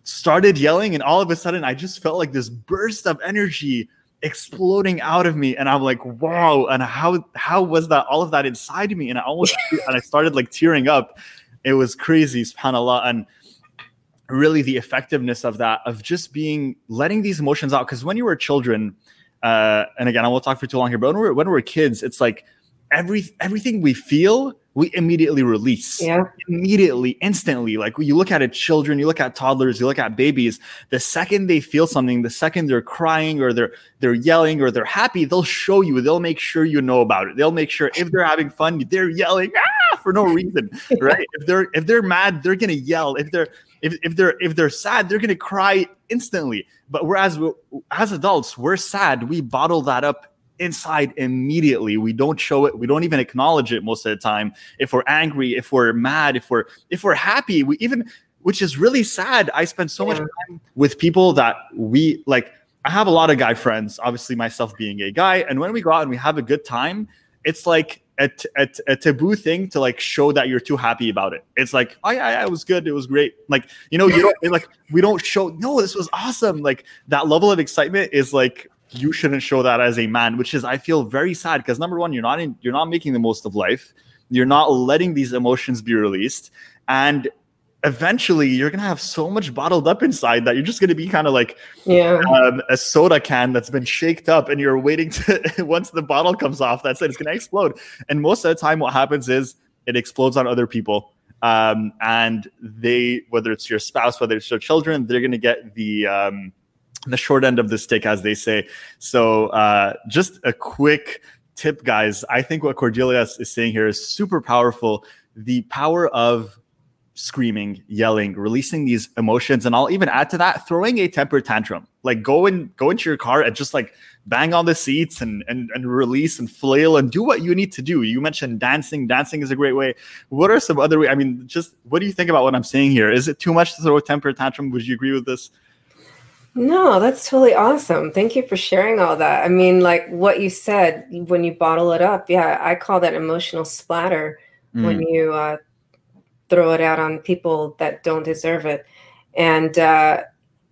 started yelling, and all of a sudden, I just felt like this burst of energy exploding out of me. And i'm like wow. And how how was that all of that inside me? And i almost and i started like tearing up. It was crazy. Subhanallah. And really the effectiveness of that of just being letting these emotions out. Because when you were children uh and again i won't talk for too long here but when we're when we're kids it's like every everything we feel we immediately release. Yeah. Immediately, instantly. Like when you look at it, children, you look at toddlers, you look at babies. The second they feel something, the second they're crying or they're they're yelling or they're happy, they'll show you. They'll make sure you know about it. They'll make sure if they're having fun, they're yelling ah, for no reason, right? if they're if they're mad, they're gonna yell. If they're if, if they're if they're sad, they're gonna cry instantly. But whereas as adults, we're sad, we bottle that up inside immediately. We don't show it. We don't even acknowledge it most of the time. If we're angry, if we're mad, if we're if we're happy, we even which is really sad. I spend so yeah. much time with people that we like. I have a lot of guy friends, obviously myself being a guy, and when we go out and we have a good time, it's like a, t- a, t- a taboo thing to like show that you're too happy about it. It's like, oh yeah, yeah, it was good, it was great. Like you know, you don't like we don't show. No, this was awesome. Like that level of excitement is like you shouldn't show that as a man, which is I feel very sad because number one, you're not in, you're not making the most of life. You're not letting these emotions be released, and eventually you're gonna have so much bottled up inside that you're just gonna be kind of like yeah um, a soda can that's been shaked up, and you're waiting to once the bottle comes off, that's it. It's gonna explode. And most of the time, what happens is it explodes on other people. Um, and they, whether it's your spouse, whether it's your children, they're gonna get the um, the short end of the stick, as they say. So, uh, just a quick tip, guys. I think what Cordelia is saying here is super powerful. The power of screaming, yelling, releasing these emotions, and I'll even add to that throwing a temper tantrum. Like go and go into your car and just like bang on the seats and and and release and flail and do what you need to do. You mentioned dancing. Dancing is a great way. What are some other way? I mean, just what do you think about what I'm saying here? Is it too much to throw a temper tantrum? Would you agree with this? No, that's totally awesome. Thank you for sharing all that. I mean, like what you said, when you bottle it up, yeah, I call that emotional splatter mm. when you uh, throw it out on people that don't deserve it. And uh,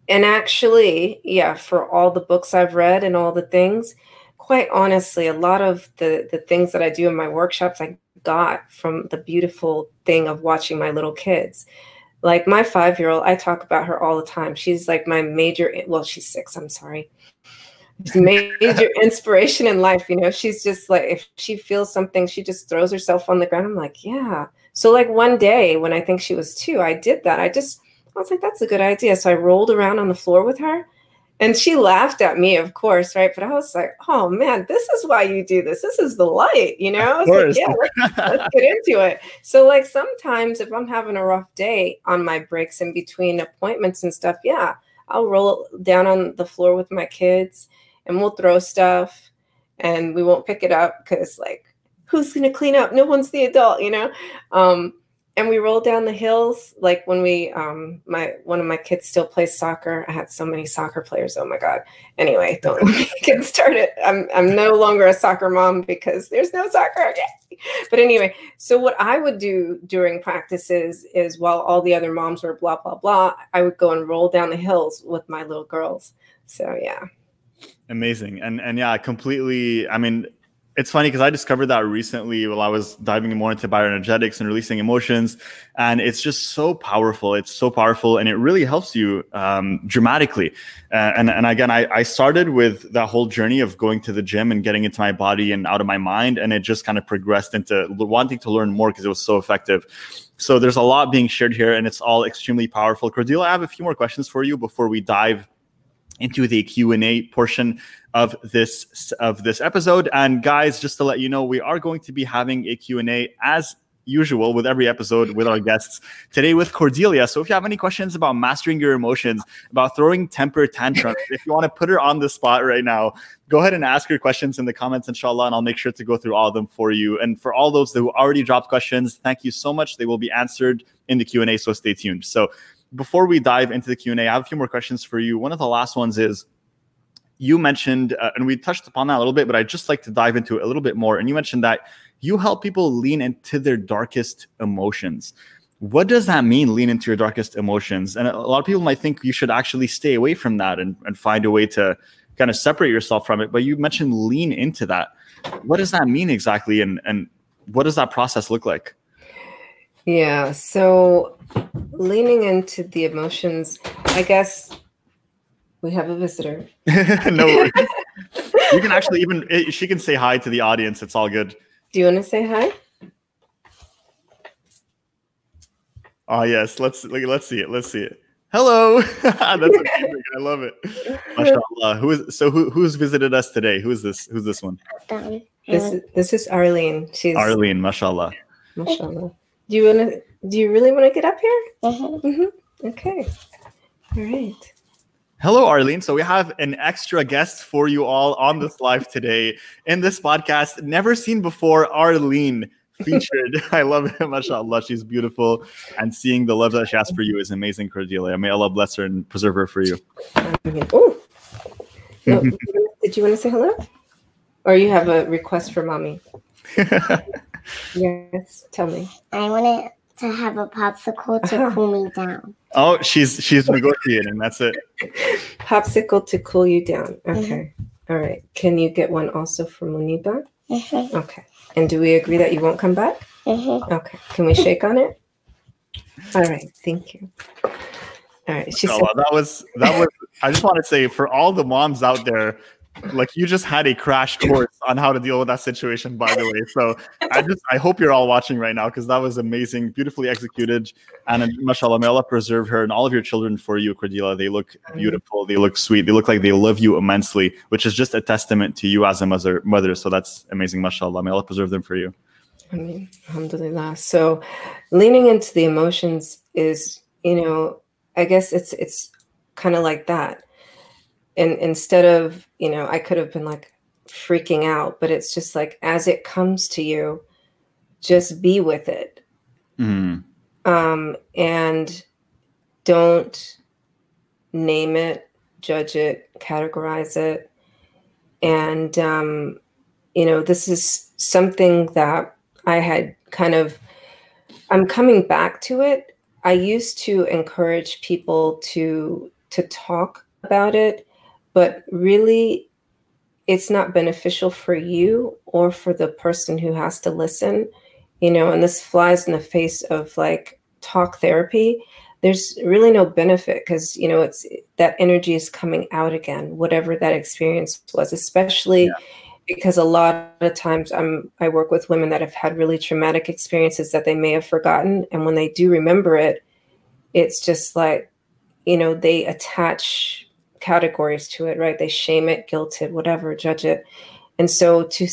and actually, yeah, for all the books I've read and all the things, quite honestly, a lot of the the things that I do in my workshops, I got from the beautiful thing of watching my little kids like my five year old, I talk about her all the time. She's like my major, well, she's six, I'm sorry. major inspiration in life. You know, she's just like, if she feels something, she just throws herself on the ground. I'm like, yeah. So, like one day when I think she was two, I did that. I just, I was like, that's a good idea. So I rolled around on the floor with her and she laughed at me, of course, right? But I was like, oh man, this is why you do this. This is the light, you know? Like, yeah, let's, let's get into it. So, like, sometimes if I'm having a rough day on my breaks in between appointments and stuff, yeah, I'll roll down on the floor with my kids and we'll throw stuff and we won't pick it up because, like, who's going to clean up? No one's the adult, you know? Um, and we rolled down the hills like when we um my one of my kids still plays soccer. I had so many soccer players oh my god. Anyway don't get started. I'm i'm no longer a soccer mom because there's no soccer okay. but anyway so what i would do during practices is while all the other moms were blah blah blah i would go and roll down the hills with my little girls. So yeah. Amazing. And and yeah completely i mean it's funny because I discovered that recently while I was diving more into bioenergetics and releasing emotions, and it's just so powerful. It's so powerful, and it really helps you um, dramatically. Uh, and and again, I, I started with that whole journey of going to the gym and getting into my body and out of my mind, and it just kind of progressed into wanting to learn more because it was so effective. So there's a lot being shared here, and it's all extremely powerful. Cordelia, I have a few more questions for you before we dive into the q&a portion of this of this episode. And guys just to let you know we are going to be having a q&a as usual with every episode with our guests today with cordelia. So if you have any questions about mastering your emotions about throwing temper tantrums if you want to put her on the spot right now go ahead and ask your questions in the comments inshallah and i'll make sure to go through all of them for you. And for all those who already dropped questions thank you so much. They will be answered in the q&a so stay tuned. So before we dive into the Q&A, I have a few more questions for you. One of the last ones is you mentioned, uh, and we touched upon that a little bit, but I'd just like to dive into it a little bit more. And you mentioned that you help people lean into their darkest emotions. What does that mean, lean into your darkest emotions? And a lot of people might think you should actually stay away from that and, and find a way to kind of separate yourself from it. But you mentioned lean into that. What does that mean exactly? And, and what does that process look like? Yeah. So leaning into the emotions, I guess we have a visitor. no worries. you can actually even, eh, she can say hi to the audience. It's all good. Do you want to say hi? Oh yes, let's let's see it. Let's see it. Hello, that's amazing. I love it. Mashallah. Who is so? Who who's visited us today? Who is this? Who's this one? This is this is Arlene. She's Arlene. Mashallah. Mashallah. Do you want to? Do you really want to get up here? Mm-hmm. Mm-hmm. Okay. All right. Hello, Arlene. So we have an extra guest for you all on this live today in this podcast. Never seen before, Arlene featured. I love it. MashaAllah. She's beautiful. And seeing the love that she has for you is amazing, Cordelia. May Allah bless her and preserve her for you. Oh. No, did you want to say hello? Or you have a request for mommy? yes, tell me. I wanted to have a popsicle to cool me down. Oh, she's she's negotiating. That's it. Popsicle to cool you down. Okay. All right. Can you get one also for Muniba? Mhm, Okay. And do we agree that you won't come back? mhm. Okay. Can we shake on it? All right. Thank you. All right. She said, Oh, that was that was. I just want to say for all the moms out there, like you just had a crash course on how to deal with that situation. By the way, so I just I hope you're all watching right now because that was amazing, beautifully executed, and uh, mashallah, may Allah preserve her and all of your children for you, Cordelia. They look beautiful, they look sweet, they look like they love you immensely, which is just a testament to you as a mother. Mother, so that's amazing, mashallah. May Allah preserve them for you. I mean, alhamdulillah. So leaning into the emotions is, you know, I guess it's it's kind of like that. And instead of, you know, I could have been like freaking out, but it's just like as it comes to you, just be with it. Mm. Um, and don't name it, judge it, categorize it. And um, you know, this is something that I had kind of, I'm coming back to it. I used to encourage people to to talk about it, but really it's not beneficial for you or for the person who has to listen, you know, and this flies in the face of like talk therapy. There's really no benefit because, you know, it's that energy is coming out again, whatever that experience was, especially Yeah. because a lot of times I'm I work with women that have had really traumatic experiences that they may have forgotten and when they do remember it it's just like you know they attach categories to it right? They shame it guilt it whatever judge it. And so to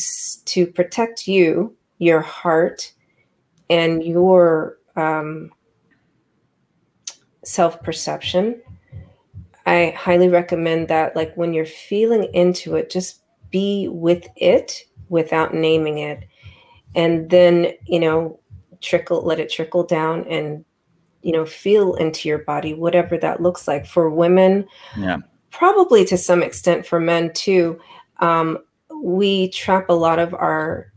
to protect you your heart and your um, self-perception i highly recommend that like when you're feeling into it just be with it without naming it. And then you know trickle let it trickle down and you know feel into your body whatever that looks like. For women Yeah. Probably to some extent for men too um, we trap a lot of our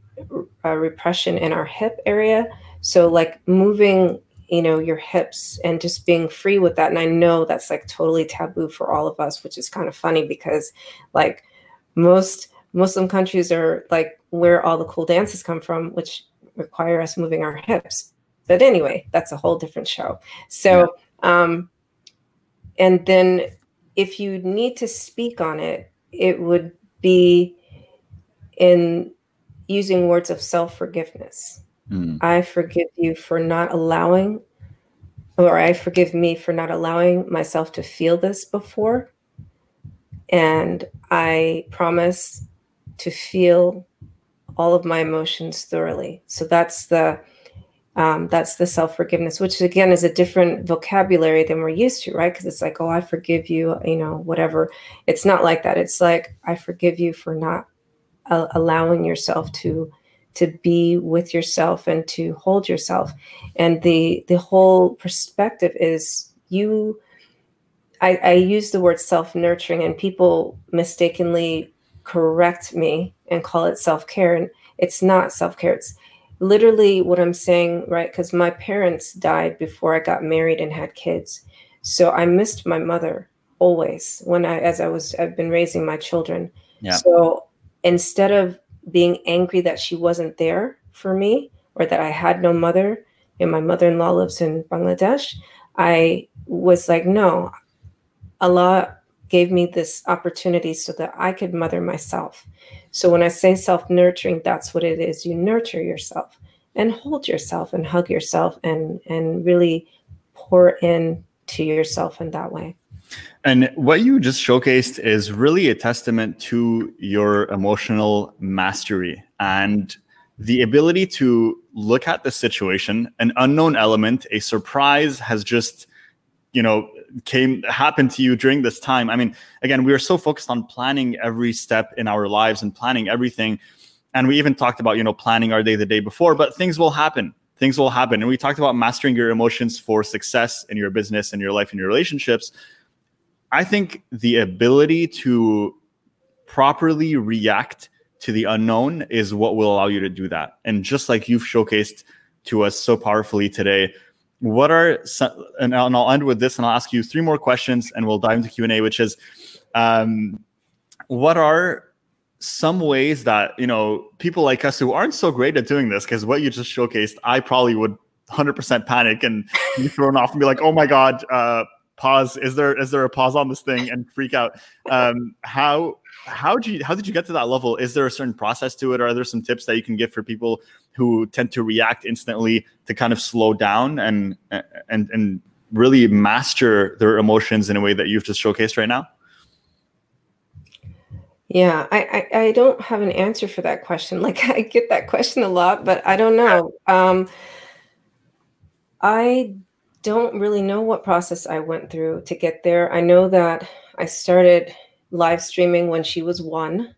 uh, repression in our hip area. So like moving you know your hips and just being free with that and i know that's like totally taboo for all of us which is kind of funny because like most muslim countries are like where all the cool dances come from which require us moving our hips. But anyway that's a whole different show. So um and then if you need to speak on it it would be in using words of self-forgiveness Mm. I forgive you for not allowing, or I forgive me for not allowing myself to feel this before. And I promise to feel all of my emotions thoroughly. So that's the um, that's the self forgiveness, which again is a different vocabulary than we're used to, right? Because it's like, oh, I forgive you, you know, whatever. It's not like that. It's like I forgive you for not allowing yourself to to be with yourself and to hold yourself and the the whole perspective is you i, I use the word self-nurturing and people mistakenly correct me and call it self-care and it's not self-care it's literally what i'm saying right because my parents died before i got married and had kids so i missed my mother always when i as i was i've been raising my children Yeah. so instead of being angry that she wasn't there for me or that I had no mother and my mother-in-law lives in Bangladesh, I was like, no, Allah gave me this opportunity so that I could mother myself. So when I say self-nurturing, that's what it is. You nurture yourself and hold yourself and hug yourself and and really pour in to yourself in that way. And what you just showcased is really a testament to your emotional mastery and the ability to look at the situation, an unknown element, a surprise has just, you know, came happened to you during this time. I mean, again, we are so focused on planning every step in our lives and planning everything. And we even talked about, you know, planning our day the day before, but things will happen. Things will happen. And we talked about mastering your emotions for success in your business and your life and your relationships. I think the ability to properly react to the unknown is what will allow you to do that. And just like you've showcased to us so powerfully today, what are some, and I'll end with this and I'll ask you three more questions and we'll dive into Q&A, which is um, what are some ways that, you know, people like us who aren't so great at doing this, because what you just showcased, I probably would 100% panic and be thrown off and be like, oh my God, uh, pause. Is there, is there a pause on this thing and freak out? Um, how, how did you how did you get to that level? Is there a certain process to it? Or are there some tips that you can give for people who tend to react instantly to kind of slow down and and and really master their emotions in a way that you've just showcased right now? Yeah I, I, I don't have an answer for that question. Like i get that question a lot but i don't know. Um i don't really know what process i went through to get there. I know that i started live streaming when she was one.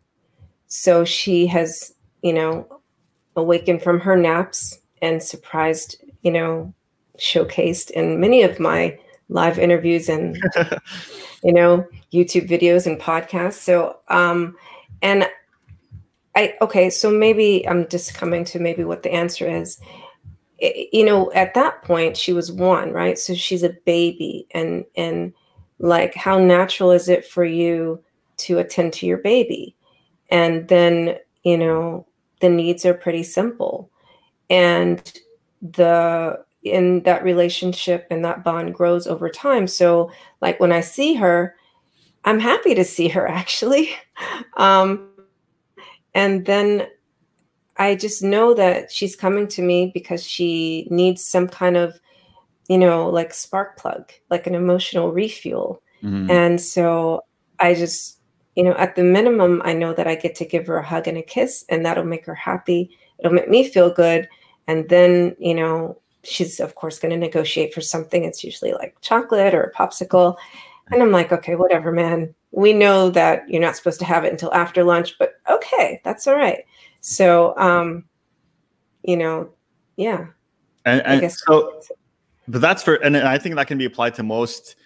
So she has, you know, awakened from her naps and surprised, you know, showcased in many of my live interviews and, you know, YouTube videos and podcasts. So, um, and I, okay, so maybe I'm just coming to maybe what the answer is. It, you know, at that point, she was one, right? So she's a baby, and and like how natural is it for you to attend to your baby? And then you know the needs are pretty simple. And the in that relationship and that bond grows over time. So like when i see her i'm happy to see her actually. Um and then i just know that she's coming to me because she needs some kind of you know like spark plug like an emotional refuel. Mm-hmm. and so i just you know at the minimum i know that i get to give her a hug and a kiss and that'll make her happy. It'll make me feel good. And then you know she's of course going to negotiate for something. It's usually like chocolate or a popsicle. And i'm like okay whatever man. We know that you're not supposed to have it until after lunch but okay that's all right. So um you know yeah. And, and so but that's for and i think that can be applied to most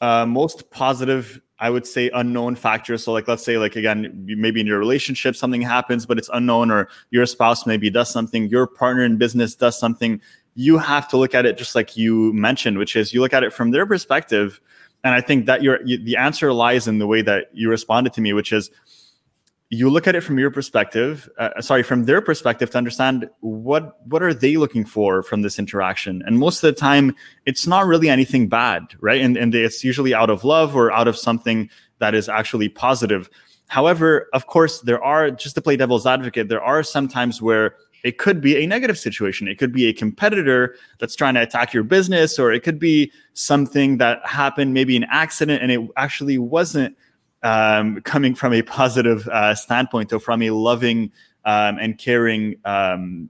uh, most positive I would say unknown factors. So like let's say like again maybe in your relationship something happens but it's unknown or your spouse maybe does something, your partner in business does something. You have to look at it just like you mentioned, which is you look at it from their perspective. And I think that your the answer lies in the way that you responded to me, which is you look at it from your perspective uh, sorry from their perspective to understand what what are they looking for from this interaction? And most of the time it's not really anything bad right? And, and it's usually out of love or out of something that is actually positive. However of course there are just to play devil's advocate there are some times where it could be a negative situation. It could be a competitor that's trying to attack your business or it could be something that happened maybe an accident and it actually wasn't um, coming from a positive uh, standpoint or from a loving um, and caring um,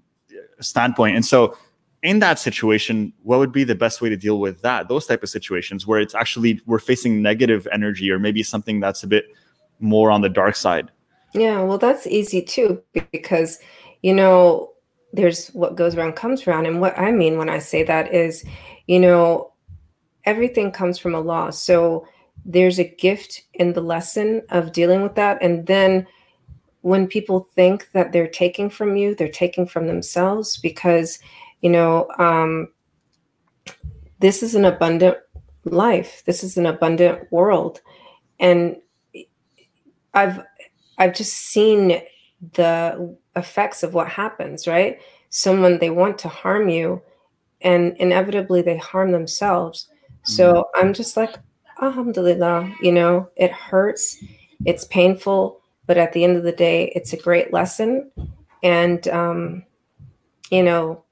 standpoint. And so, in that situation, what would be the best way to deal with that? Those type of situations where it's actually we're facing negative energy or maybe something that's a bit more on the dark side. Yeah, well, that's easy too because you know there's what goes around comes around, and what I mean when I say that is, you know, everything comes from Allah. So there's a gift in the lesson of dealing with that. And then when people think that they're taking from you, they're taking from themselves because, you know, um, this is an abundant life. This is an abundant world. And I've I've just seen the effects of what happens, right? Someone they want to harm you and inevitably they harm themselves. So mm-hmm. I'm just like, alhamdulillah, you know, it hurts, it's painful, but at the end of the day, it's a great lesson. And, um, you know,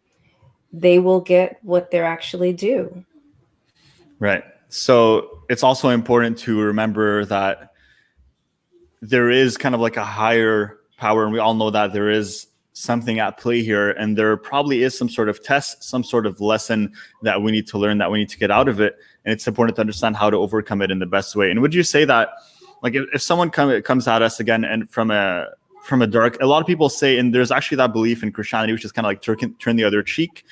they will get what they're actually due. Right. So it's also important to remember that there is kind of like a higher power, and we all know that there is something at play here, and there probably is some sort of test, some sort of lesson that we need to learn, that we need to get out of it, and it's important to understand how to overcome it in the best way. And would you say that, like, if, if someone come, comes at us again and from a from a dark, a lot of people say, and there's actually that belief in Christianity, which is kind of like turn, turn the other cheek.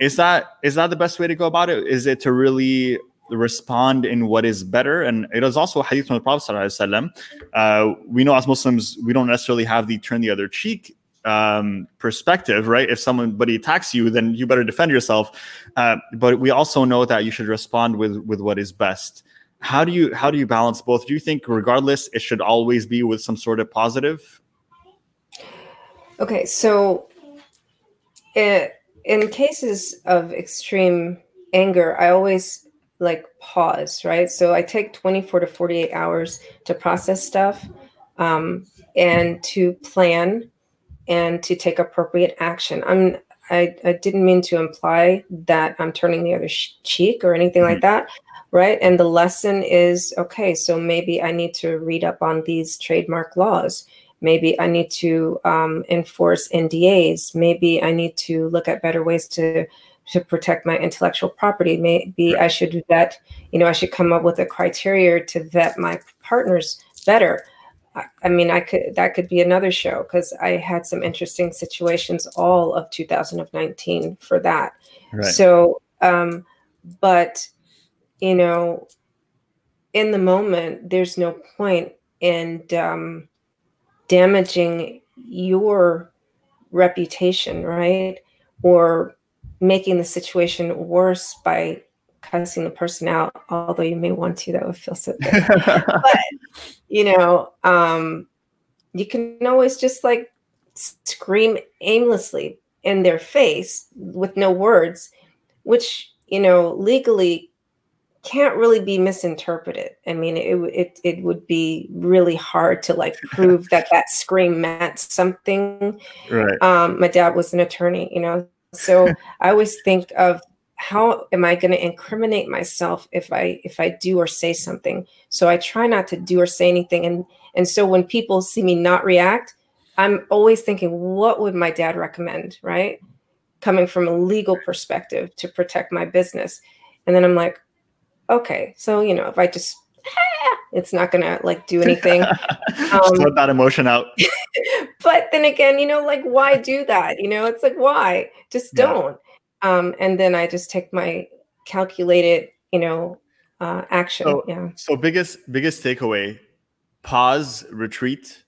Is that is that the best way to go about it? Is it to really respond in what is better. And it is also hadith from the Prophet. Uh, we know as Muslims, we don't necessarily have the turn the other cheek um, perspective, right? If somebody attacks you, then you better defend yourself. Uh, but we also know that you should respond with with what is best. How do you how do you balance both? Do you think, regardless, it should always be with some sort of positive? Okay, so it, in cases of extreme anger, I always like pause, right? So I take 24 to 48 hours to process stuff um, and to plan and to take appropriate action. I'm I, I didn't mean to imply that I'm turning the other sh- cheek or anything mm-hmm. like that, right? And the lesson is okay, so maybe I need to read up on these trademark laws. Maybe I need to um, enforce NDAs. Maybe I need to look at better ways to to protect my intellectual property. Maybe. I should vet, you know, I should come up with a criteria to vet my partners better. I, I mean, I could that could be another show because I had some interesting situations all of 2019 for that. Right. So, um, but you know, in the moment, there's no point in um, damaging your reputation, right? Or making the situation worse by cussing the person out, although you may want to, that would feel so good. but you know, um, you can always just like scream aimlessly in their face with no words, which you know legally can't really be misinterpreted. I mean, it it it would be really hard to like prove that that scream meant something. Right. Um, my dad was an attorney, you know, so I always think of how am I going to incriminate myself if I if I do or say something. So I try not to do or say anything. And and so when people see me not react, I'm always thinking, what would my dad recommend, right? Coming from a legal perspective to protect my business. And then I'm like, okay, so you know, if I just it's not gonna like do anything. Um, let that emotion out. but then again, you know, like why do that? You know, it's like why? Just don't. Um, and then I just take my calculated, you know, uh, action. So, yeah. So biggest biggest takeaway: pause, retreat,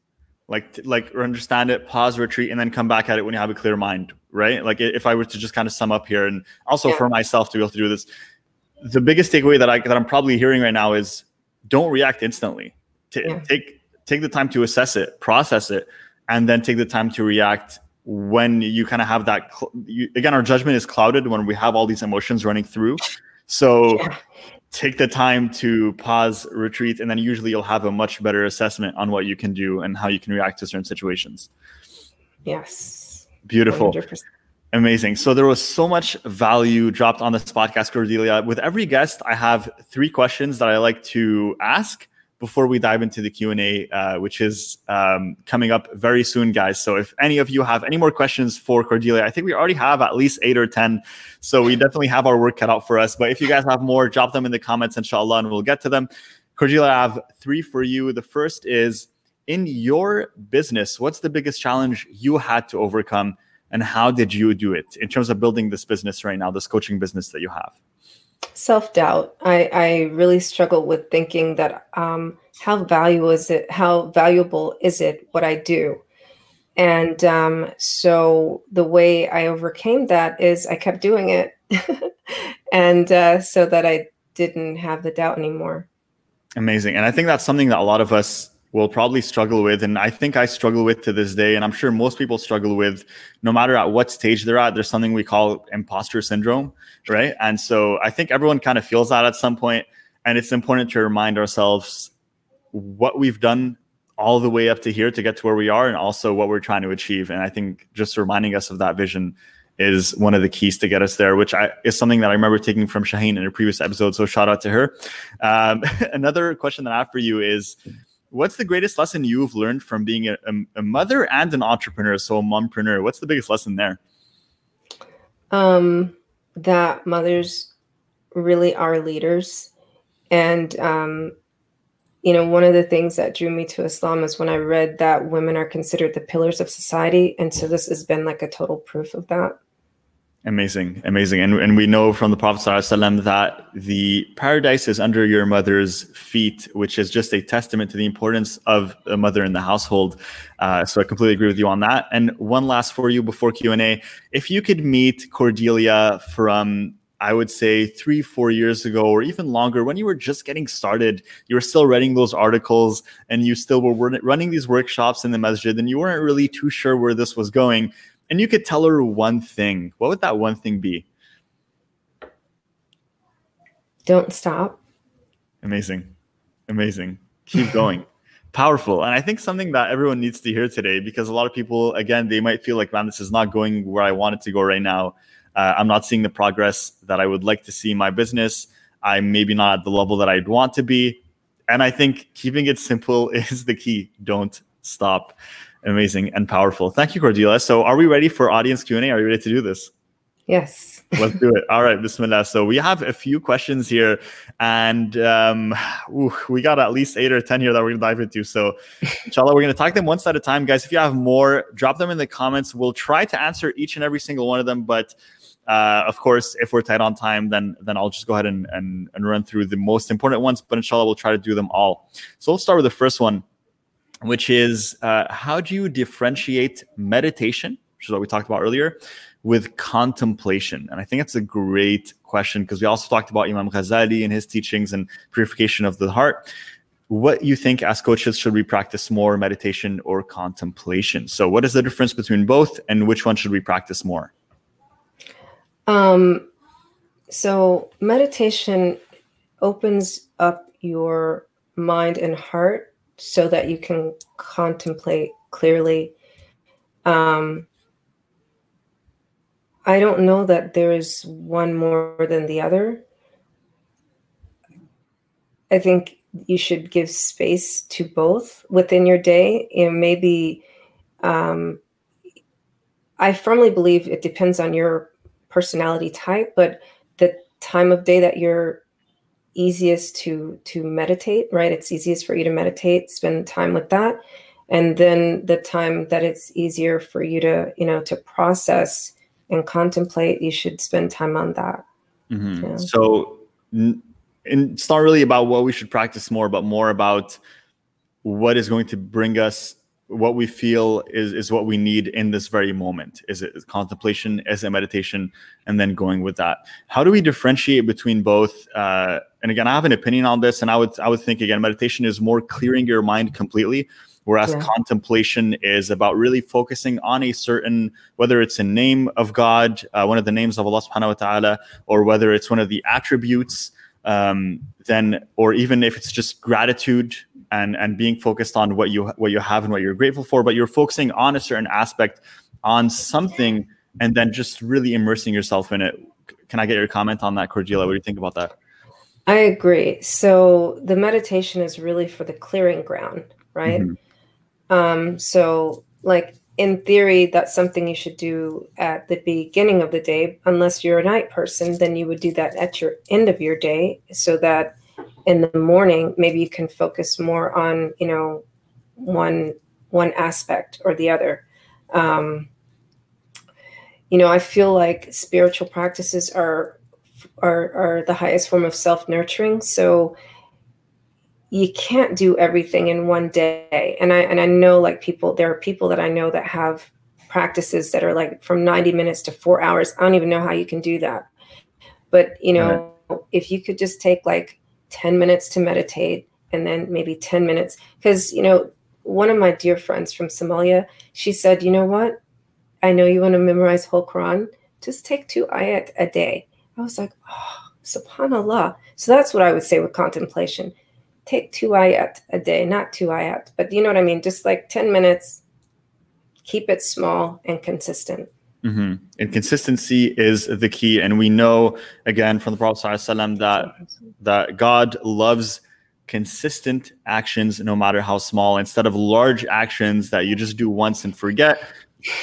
like like understand it, pause, retreat, and then come back at it when you have a clear mind. Right? Like if I were to just kind of sum up here, and also yeah. for myself to be able to do this, the biggest takeaway that I that I'm probably hearing right now is don't react instantly. T- yeah. Take take the time to assess it, process it, and then take the time to react when you kind of have that. Cl- you, again, our judgment is clouded when we have all these emotions running through. So. Yeah. Take the time to pause, retreat, and then usually you'll have a much better assessment on what you can do and how you can react to certain situations. Yes. Beautiful. 100%. Amazing. So there was so much value dropped on this podcast, Cordelia. With every guest, I have three questions that I like to ask before we dive into the Q&A, uh, which is um, coming up very soon, guys. So if any of you have any more questions for Cordelia, I think we already have at least eight or 10. So we definitely have our work cut out for us. But if you guys have more, drop them in the comments, inshallah, and we'll get to them. Cordelia, I have three for you. The first is, in your business, what's the biggest challenge you had to overcome – and how did you do it in terms of building this business right now this coaching business that you have self-doubt i i really struggle with thinking that um how valuable is it how valuable is it what i do? And um so the way i overcame that is i kept doing it. And uh so that i didn't have the doubt anymore. Amazing. And i think that's something that a lot of us will probably struggle with and i think i struggle with to this day and i'm sure most people struggle with no matter at what stage they're at there's something we call imposter syndrome right and so i think everyone kind of feels that at some point and it's important to remind ourselves what we've done all the way up to here to get to where we are and also what we're trying to achieve and i think just reminding us of that vision is one of the keys to get us there, which I, is something that I remember taking from Shaheen in a previous episode. So shout out to her. Um, another question that I have for you is, what's the greatest lesson you've learned from being a, a, mother and an entrepreneur? So a mompreneur. What's the biggest lesson there? Um, that mothers really are leaders, and um, you know, one of the things that drew me to Islam is when I read that women are considered the pillars of society. And so this has been like a total proof of that. Amazing, amazing. And, and we know from the Prophet ﷺ that the paradise is under your mother's feet, which is just a testament to the importance of a mother in the household. Uh, so I completely agree with you on that. And one last for you before Q&A. If you could meet Cordelia from I would say three, four years ago, or even longer, when you were just getting started, you were still writing those articles and you still were running these workshops in the masjid and you weren't really too sure where this was going. And you could tell her one thing. What would that one thing be? Don't stop. Amazing. Amazing. Keep going. Powerful. And I think something that everyone needs to hear today because a lot of people, again, they might feel like, man, this is not going where I want it to go right now uh, I'm not seeing the progress that I would like to see in my business. I'm maybe not at the level that I'd want to be. And I think keeping it simple is the key. Don't stop. Amazing and powerful. Thank you, Cordelia. So, are we ready for audience Q and A? Are you ready to do this? Yes. Let's do it. All right, Bismillah. So we have a few questions here, and um, ooh, we got at least eight or ten here that we're gonna dive into. So, inshallah, we're gonna talk them one at a time, guys. If you have more, drop them in the comments. We'll try to answer each and every single one of them, but uh, of course, if we're tight on time, then then I'll just go ahead and, and, and run through the most important ones. But inshallah, we'll try to do them all. So let's start with the first one, which is uh, how do you differentiate meditation, which is what we talked about earlier, with contemplation? And I think it's a great question because we also talked about Imam Ghazali and his teachings and purification of the heart. What you think as coaches should we practice more, meditation or contemplation? So, what is the difference between both, and which one should we practice more? Um, so meditation opens up your mind and heart so that you can contemplate clearly. Um, I don't know that there is one more than the other. I think you should give space to both within your day. And maybe um, I firmly believe it depends on your personality type, but the time of day that you're easiest to to meditate, right? It's easiest for you to meditate, spend time with that. And then the time that it's easier for you to, you know, to process and contemplate, you should spend time on that. Mm-hmm. Yeah. So it's not really about what we should practice more, but more about what is going to bring us what we feel is is what we need in this very moment is it contemplation is it meditation and then going with that how do we differentiate between both uh, and again i have an opinion on this and i would i would think again meditation is more clearing your mind completely whereas yeah. contemplation is about really focusing on a certain whether it's a name of god uh, one of the names of allah subhanahu wa ta'ala or whether it's one of the attributes um, then or even if it's just gratitude and and being focused on what you what you have and what you're grateful for but you're focusing on a certain aspect on something and then just really immersing yourself in it. Can i get your comment on that cordelia? What do you think about that? I agree. So the meditation is really for the clearing ground right? Mm-hmm. um so like in theory that's something you should do at the beginning of the day. Unless you're a night person then you would do that at your end of your day so that in the morning maybe you can focus more on you know one one aspect or the other. Um, you know i feel like spiritual practices are are are the highest form of self-nurturing. So you can't do everything in one day. And i and i know like people there are people that i know that have practices that are like from 90 minutes to 4 hours. I don't even know how you can do that. But you know right. if you could just take like 10 minutes to meditate and then maybe 10 minutes. Because you know one of my dear friends from somalia she said you know what? I know you want to memorize whole quran. Just take two ayat a day. I was like oh subhanallah. So that's what i would say with contemplation. Take two ayat a day not two ayat but you know what i mean? Just like 10 minutes keep it small and consistent Mm-hmm. And consistency is the key. And we know again from the Prophet ﷺ that that God loves consistent actions no matter how small. Instead of large actions that you just do once and forget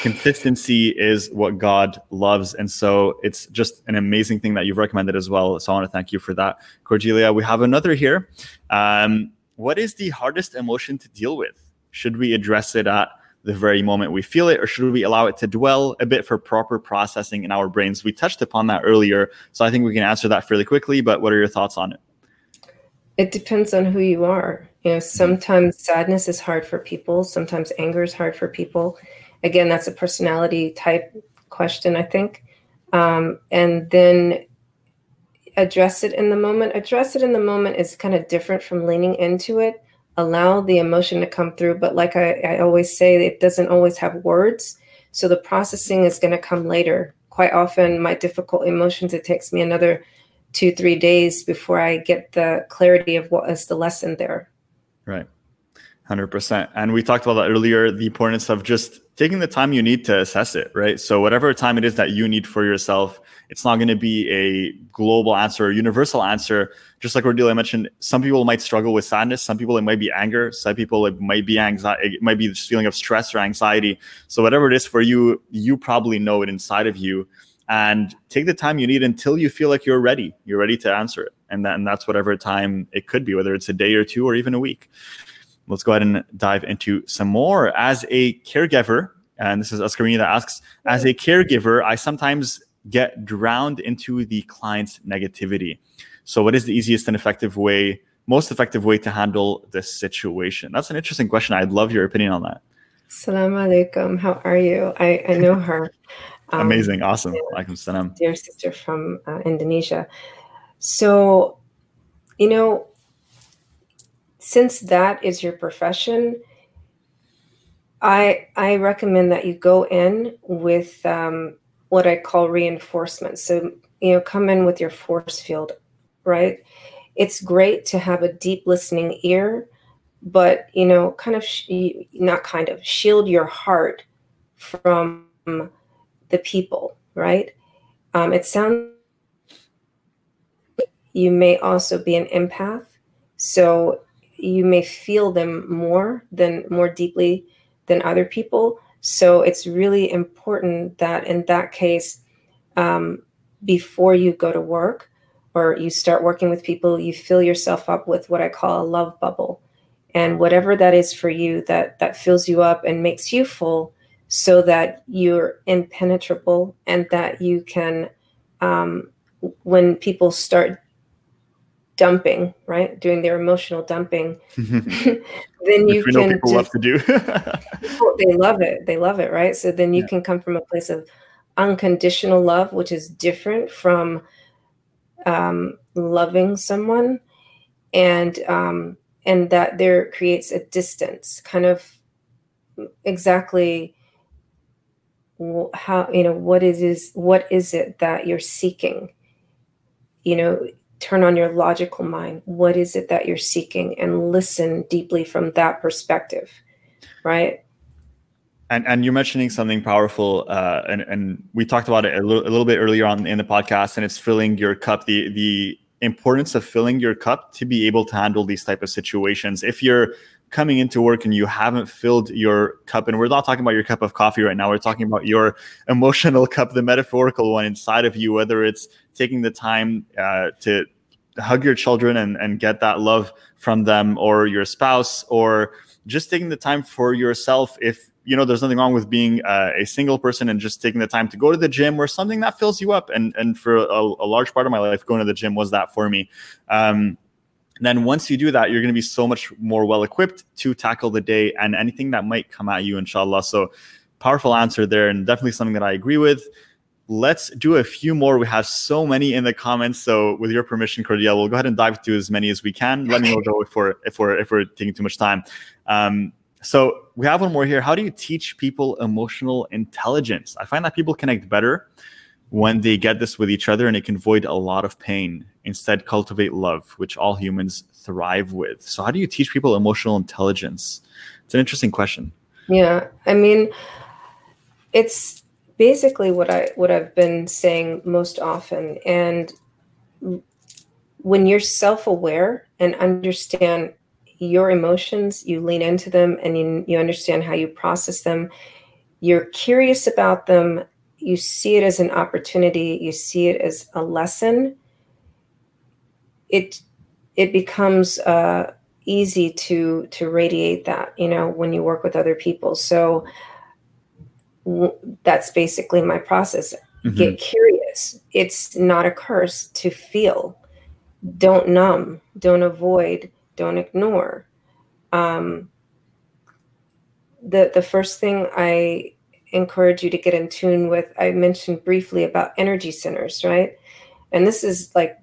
consistency is what god loves. And so it's just an amazing thing that you've recommended as well. So i want to thank you for that. Cordelia we have another here. Um, what is the hardest emotion to deal with? Should we address it at the very moment we feel it, or should we allow it to dwell a bit for proper processing in our brains? We touched upon that earlier, so I think we can answer that fairly quickly. But what are your thoughts on it? It depends on who you are. You know, sometimes sadness is hard for people, sometimes anger is hard for people. Again, that's a personality type question, I think. Um, and then address it in the moment. Address it in the moment is kind of different from leaning into it allow the emotion to come through. But like I, I always say, it doesn't always have words. So the processing is going to come later. Quite often, my difficult emotions, it takes me another two, three days before I get the clarity of what is the lesson there. Right. 100%. And we talked about that earlier the importance of just taking the time you need to assess it, right? So, whatever time it is that you need for yourself, it's not going to be a global answer or universal answer. Just like Cordelia mentioned, some people might struggle with sadness. Some people, it might be anger. Some people, it might be anxiety. It might be this feeling of stress or anxiety. So, whatever it is for you, you probably know it inside of you. And take the time you need until you feel like you're ready. You're ready to answer it. And, that, and that's whatever time it could be, whether it's a day or two or even a week let's go ahead and dive into some more. As a caregiver, and this is Askarina that asks, as a caregiver, I sometimes get drowned into the client's negativity. So, what is the easiest and effective way, most effective way to handle this situation? That's an interesting question. I'd love your opinion on that. Salam alaikum. How are you? I, I know her. Um, Amazing. Awesome. Alaikum salam. Dear sister from uh, Indonesia. So, you know, since that is your profession, I I recommend that you go in with um, what I call reinforcement. So you know, come in with your force field, right? It's great to have a deep listening ear, but you know, kind of sh- not kind of shield your heart from the people, right? Um, it sounds you may also be an empath, so you may feel them more than more deeply than other people. So it's really important that in that case, um, before you go to work or you start working with people, you fill yourself up with what I call a love bubble. And whatever that is for you, that that fills you up and makes you full, so that you're impenetrable and that you can, um, when people start dumping, right? Doing their emotional dumping, then you can people love to do. they love it. They love it, right? So then you yeah. can come from a place of unconditional love, which is different from um, loving someone, and um, and that there creates a distance, kind of exactly how you know what is is what is it that you're seeking you know turn on your logical mind. What is it that you're seeking? And listen deeply from that perspective, right? And, and you're mentioning something powerful, uh, and, and we talked about it a little, a little bit earlier on in the podcast, and it's filling your cup. The the importance of filling your cup to be able to handle these type of situations. If you're coming into work and you haven't filled your cup and we're not talking about your cup of coffee right now we're talking about your emotional cup the metaphorical one inside of you whether it's taking the time uh, to hug your children and, and get that love from them or your spouse or just taking the time for yourself. If you know there's nothing wrong with being uh, a single person and just taking the time to go to the gym or something that fills you up and and for a, a large part of my life going to the gym was that for me. Um, then once you do that you're going to be so much more well equipped to tackle the day and anything that might come at you inshallah so powerful answer there and definitely something that i agree with let's do a few more. We have so many in the comments. So with your permission, Cordelia, we'll go ahead and dive into as many as we can. Let me know if we're if we're if we're taking too much time. Um, so we have one more here. How do you teach people emotional intelligence? I find that people connect better when they get this with each other and it can avoid a lot of pain. Instead, cultivate love, which all humans thrive with. So how do you teach people emotional intelligence? It's an interesting question. Yeah. I mean, it's basically what I what I've been saying most often and when you're self-aware and understand your emotions, you lean into them and you, you understand how you process them. You're curious about them. You see it as an opportunity. You see it as a lesson. It it becomes uh, easy to to radiate that. You know, when you work with other people. So w- that's basically my process. Mm-hmm. Get curious. It's not a curse to feel. Don't numb. Don't avoid don't ignore. Um, the the first thing I encourage you to get in tune with, I mentioned briefly about energy centers, right? And this is like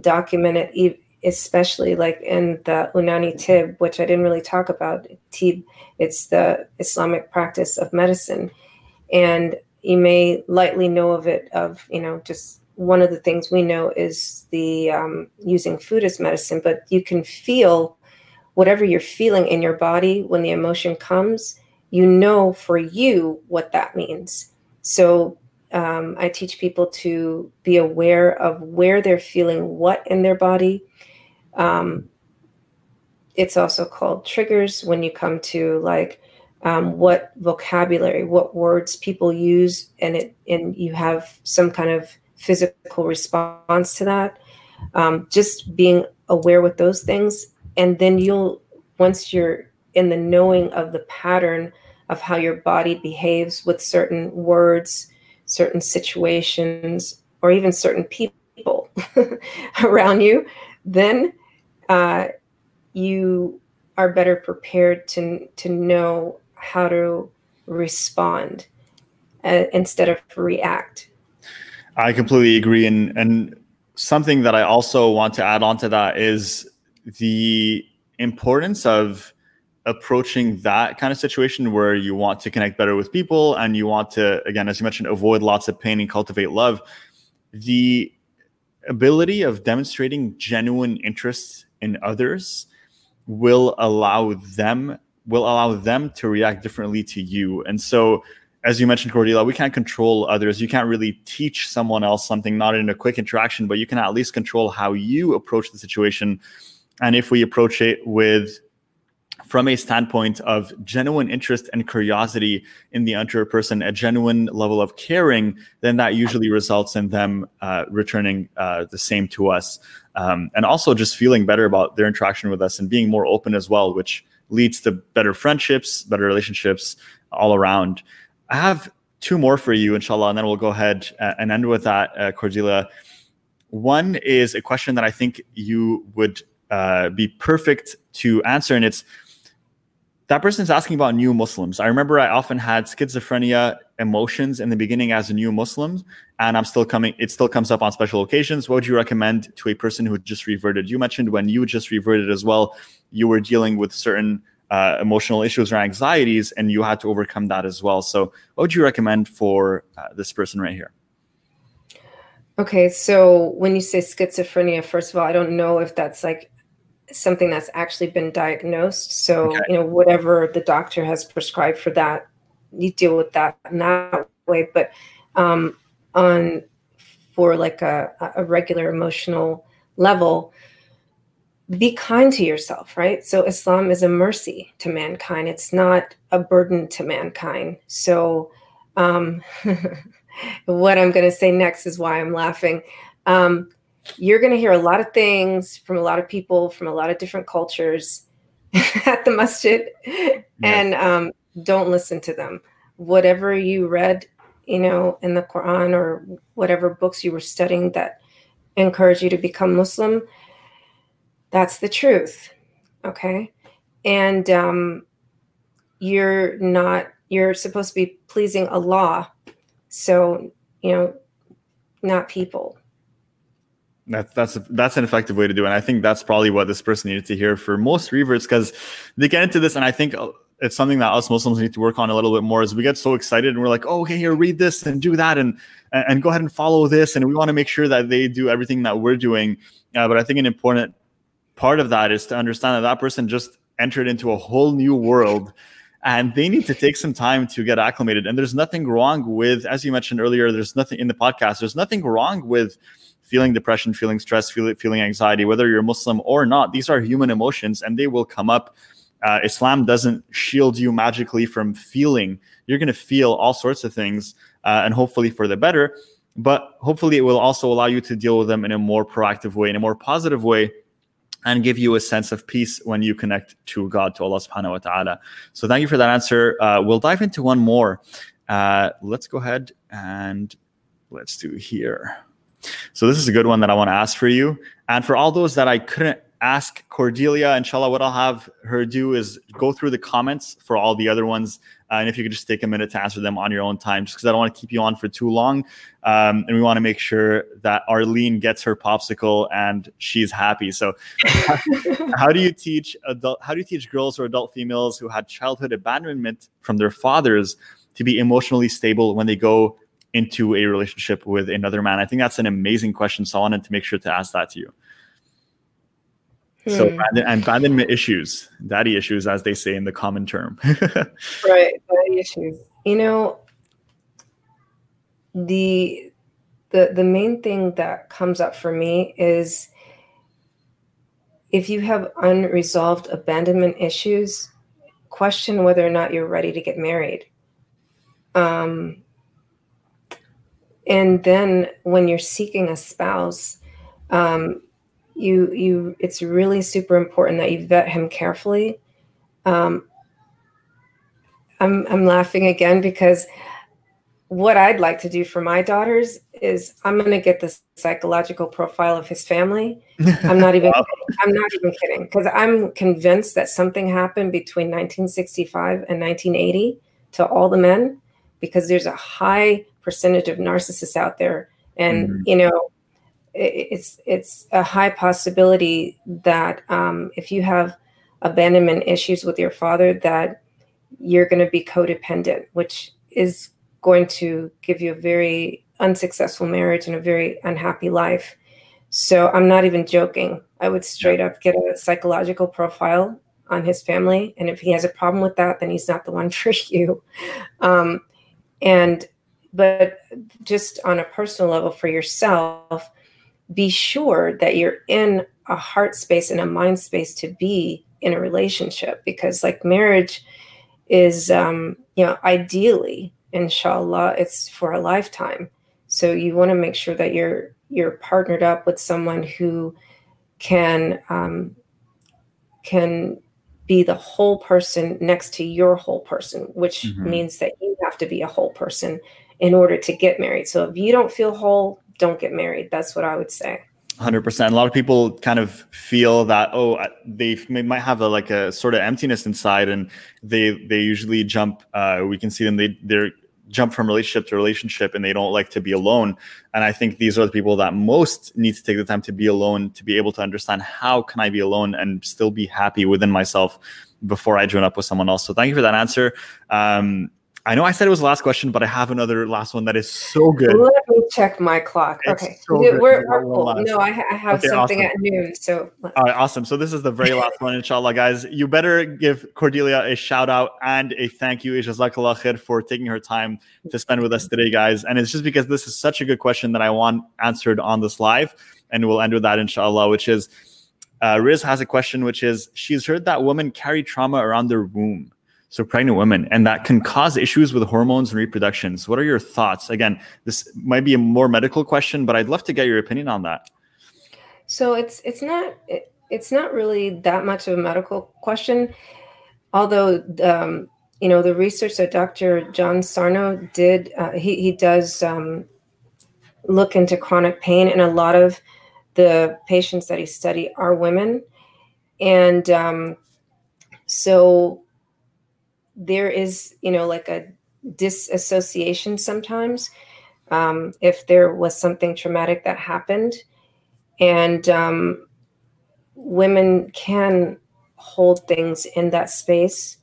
documented, especially like in the Unani Tib, which I didn't really talk about. Tib, it's the Islamic practice of medicine, and you may lightly know of it. Of you know, just one of the things we know is the um, using food as medicine, but you can feel whatever you're feeling in your body when the emotion comes. You know for you what that means. So um, I teach people to be aware of where they're feeling what in their body. Um, it's also called triggers when you come to like um, what vocabulary, what words people use, and it and you have some kind of physical response to that. Um, just being aware with those things. And then you'll, once you're in the knowing of the pattern of how your body behaves with certain words, certain situations, or even certain people around you, then uh, you are better prepared to, to know how to respond uh, instead of react. I completely agree, and and something that I also want to add on to that is the importance of approaching that kind of situation where you want to connect better with people and you want to again as you mentioned avoid lots of pain and cultivate love the ability of demonstrating genuine interest in others will allow them will allow them to react differently to you and so as you mentioned, Cordelia, we can't control others. You can't really teach someone else something, not in a quick interaction, but you can at least control how you approach the situation. And if we approach it with from a standpoint of genuine interest and curiosity in the other person, a genuine level of caring, then that usually results in them uh, returning uh, the same to us. Um, and also just feeling better about their interaction with us and being more open as well, which leads to better friendships, better relationships all around. I have two more for you, inshallah, and then we'll go ahead uh, and end with that, uh, Cordelia. One is a question that I think you would uh, be perfect to answer, and it's that person is asking about new Muslims. I remember I often had schizophrenia emotions in the beginning as a new Muslim, and I'm still coming. It still comes up on special occasions. What would you recommend to a person who just reverted? You mentioned when you just reverted as well, you were dealing with certain uh, emotional issues or anxieties, and you had to overcome that as well. So, what would you recommend for uh, this person right here? Okay, so when you say schizophrenia, first of all, I don't know if that's like something that's actually been diagnosed. So, okay. you know, whatever the doctor has prescribed for that, you deal with that in that way. But um, on for like a, a regular emotional level, be kind to yourself, right? So Islam is a mercy to mankind. It's not a burden to mankind. So um, what I'm going to say next is why I'm laughing. Um, you're going to hear a lot of things from a lot of people from a lot of different cultures at the masjid, yeah. and um, don't listen to them. Whatever you read, you know, in the Quran or whatever books you were studying that encourage you to become Muslim, that's the truth. Okay. And um, you're not, you're supposed to be pleasing Allah. So, you know, not people. That's that's that's an effective way to do it. And I think that's probably what this person needed to hear for most reverts because they get into this, and I think uh, it's something that us Muslims need to work on a little bit more. As we get so excited and we're like, oh, okay, here, read this and do that, and and go ahead and follow this, and we want to make sure that they do everything that we're doing. Uh, but I think an important part of that is to understand that that person just entered into a whole new world and they need to take some time to get acclimated. And there's nothing wrong with, as you mentioned earlier, there's nothing in the podcast, there's nothing wrong with feeling depression, feeling stress, feel, feeling anxiety, whether you're Muslim or not. These are human emotions and they will come up. Uh, Islam doesn't shield you magically from feeling. You're going to feel all sorts of things, uh, and hopefully for the better. But hopefully, it will also allow you to deal with them in a more proactive way, in a more positive way, and give you a sense of peace when you connect to God, to Allah subhanahu wa ta'ala. So thank you for that answer. Uh, we'll dive into one more. Uh, let's go ahead and let's do here. So this is a good one that I want to ask for you. And for all those that I couldn't ask Cordelia, inshallah, what I'll have her do is go through the comments for all the other ones. Uh, and if you could just take a minute to answer them on your own time, just because I don't want to keep you on for too long. Um, and we want to make sure that Arlene gets her popsicle and she's happy. So, how do you teach adult? How do you teach girls or adult females who had childhood abandonment from their fathers to be emotionally stable when they go into a relationship with another man? I think that's an amazing question. So I wanted to make sure to ask that to you. Hmm. So abandonment issues, daddy issues, as they say in the common term. right, daddy issues. You know, the the the main thing that comes up for me is if you have unresolved abandonment issues, question whether or not you're ready to get married. Um, and then when you're seeking a spouse, um, you you it's really super important that you vet him carefully. Um, I'm I'm laughing again because what I'd like to do for my daughters is I'm going to get the psychological profile of his family. I'm not even wow. I'm not even kidding because I'm convinced that something happened between 1965 and 1980 to all the men because there's a high percentage of narcissists out there. And mm-hmm. you know it's it's a high possibility that um, if you have abandonment issues with your father that you're going to be codependent which is going to give you a very unsuccessful marriage and a very unhappy life. So i'm not even joking. I would straight up get a psychological profile on his family. And if he has a problem with that then he's not the one for you. Um, and but just on a personal level for yourself be sure that you're in a heart space and a mind space to be in a relationship because like marriage is um you know ideally inshallah it's for a lifetime so you want to make sure that you're you're partnered up with someone who can um can be the whole person next to your whole person which mm-hmm. means that you have to be a whole person in order to get married. So if you don't feel whole don't get married. That's what I would say. 100% a lot of people kind of feel that oh they might have a like a sort of emptiness inside and they they usually jump uh, we can see them they they're jump from relationship to relationship and they don't like to be alone. And i think these are the people that most need to take the time to be alone to be able to understand how can i be alone and still be happy within myself before i join up with someone else. So thank you for that answer. Um, I know I said it was the last question, but I have another last one that is so good. Let me check my clock. It's okay. So we're, we're cool. No, I, I have okay, something awesome. at noon. So all right, awesome. So this is the very last one, inshallah, guys. You better give Cordelia a shout out and a thank you, Jazakallah khair, for taking her time to spend with us today, guys. And it's just because this is such a good question that I want answered on this live. And we'll end with that, inshallah, which is uh, Riz has a question, which is she's heard that women carry trauma around their womb so pregnant women and that can cause issues with hormones and reproductions. what are your thoughts? Again this might be a more medical question but i'd love to get your opinion on that. So it's it's not it, it's not really that much of a medical question although um, you know the research that dr john sarno did uh, he, he does um, look into chronic pain and a lot of the patients that he study are women. And um, so there is, you know, like a disassociation sometimes um, if there was something traumatic that happened. And um, women can hold things in that space.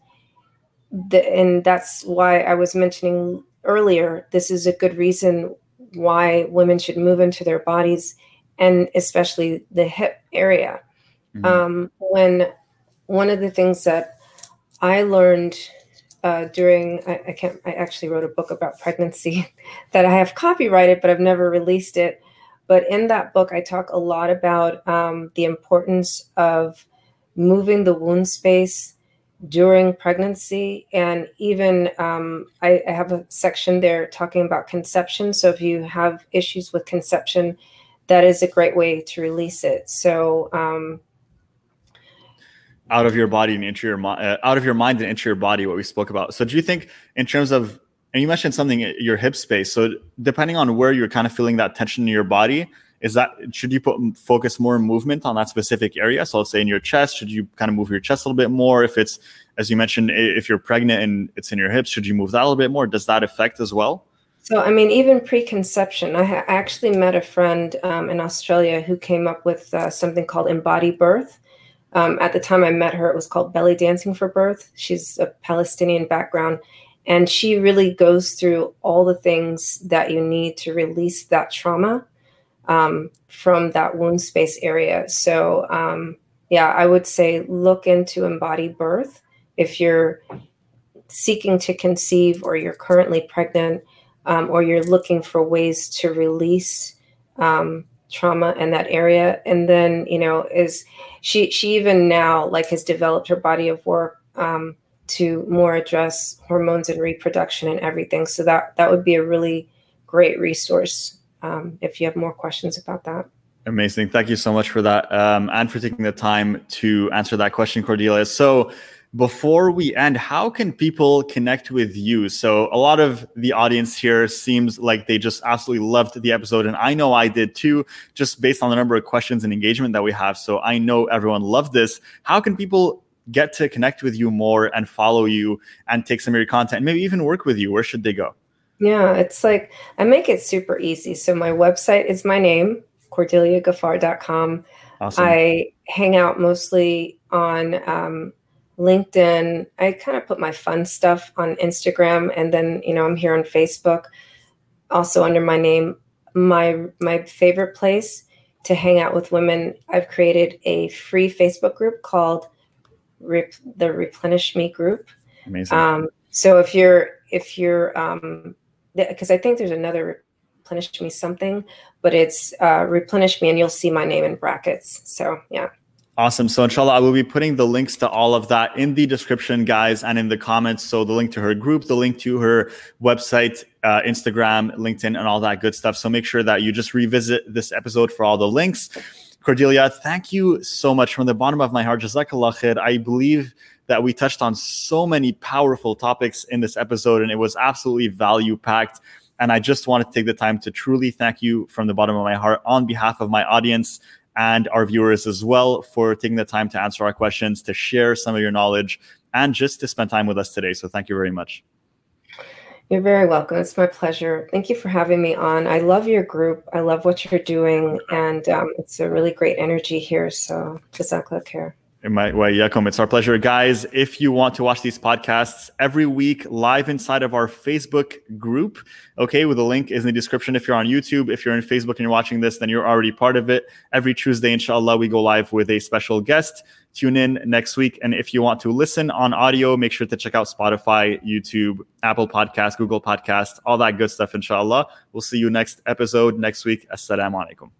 The, and that's why I was mentioning earlier this is a good reason why women should move into their bodies and especially the hip area. Mm-hmm. Um, when one of the things that I learned uh, during I, I, can't I actually wrote a book about pregnancy that I have copyrighted, but I've never released it. But in that book, I talk a lot about um, the importance of moving the wound space during pregnancy, and even um, I, I have a section there talking about conception. So if you have issues with conception, that is a great way to release it. So um, out of your body and into your mind, uh, out of your mind and into your body, what we spoke about. So, do you think, in terms of, and you mentioned something, uh, your hip space. So, depending on where you're kind of feeling that tension in your body, is that should you put focus more movement on that specific area? So, let's say in your chest, should you kind of move your chest a little bit more? If it's, as you mentioned, if you're pregnant and it's in your hips, should you move that a little bit more? Does that affect as well? So, I mean, even preconception, I ha- actually met a friend um, in Australia who came up with uh, something called embody birth um, at the time I met her, it was called Belly Dancing for Birth. She's a Palestinian background. And she really goes through all the things that you need to release that trauma um, from that wound space area. So, um, yeah, I would say look into embody birth if you're seeking to conceive or you're currently pregnant um, or you're looking for ways to release um, trauma in that area. And then you know is she she even now like has developed her body of work um, to more address hormones and reproduction and everything. So that that would be a really great resource um, if you have more questions about that. Amazing. Thank you so much for that um, and for taking the time to answer that question cordelia. So before we end, how can people connect with you? So, a lot of the audience here seems like they just absolutely loved the episode. And I know I did too, just based on the number of questions and engagement that we have. So, I know everyone loved this. How can people get to connect with you more and follow you and take some of your content, maybe even work with you? Where should they go? Yeah, it's like I make it super easy. So, my website is my name, cordeliagaffar.com. Awesome. I hang out mostly on um, LinkedIn. I kind of put my fun stuff on Instagram, and then you know I'm here on Facebook, also under my name. My my favorite place to hang out with women. I've created a free Facebook group called Rep- the Replenish Me group. Amazing. Um, so if you're if you're um, because I think there's another replenish me something, but it's uh, replenish me, and you'll see my name in brackets. So yeah. Awesome. So, inshallah, I will be putting the links to all of that in the description, guys, and in the comments. So, the link to her group, the link to her website, uh, Instagram, LinkedIn, and all that good stuff. So, make sure that you just revisit this episode for all the links. Cordelia, thank you so much from the bottom of my heart. Jazakallah khair. I believe that we touched on so many powerful topics in this episode, and it was absolutely value packed. And I just want to take the time to truly thank you from the bottom of my heart on behalf of my audience and our viewers as well for taking the time to answer our questions, to share some of your knowledge, and just to spend time with us today. So thank you very much. You're very welcome. It's my pleasure. Thank you for having me on. I love your group. I love what you're doing, and um, it's a really great energy here. So, jazakallah khair. In my way, Yakum, it's our pleasure. Guys, if you want to watch these podcasts every week live inside of our Facebook group, okay, with the link is in the description. If you're on YouTube, if you're in Facebook and you're watching this, then you're already part of it. Every Tuesday, inshallah, we go live with a special guest. Tune in next week. And if you want to listen on audio, make sure to check out Spotify, YouTube, Apple Podcast, Google Podcast, all that good stuff, inshallah. We'll see you next episode next week. Assalamu alaikum.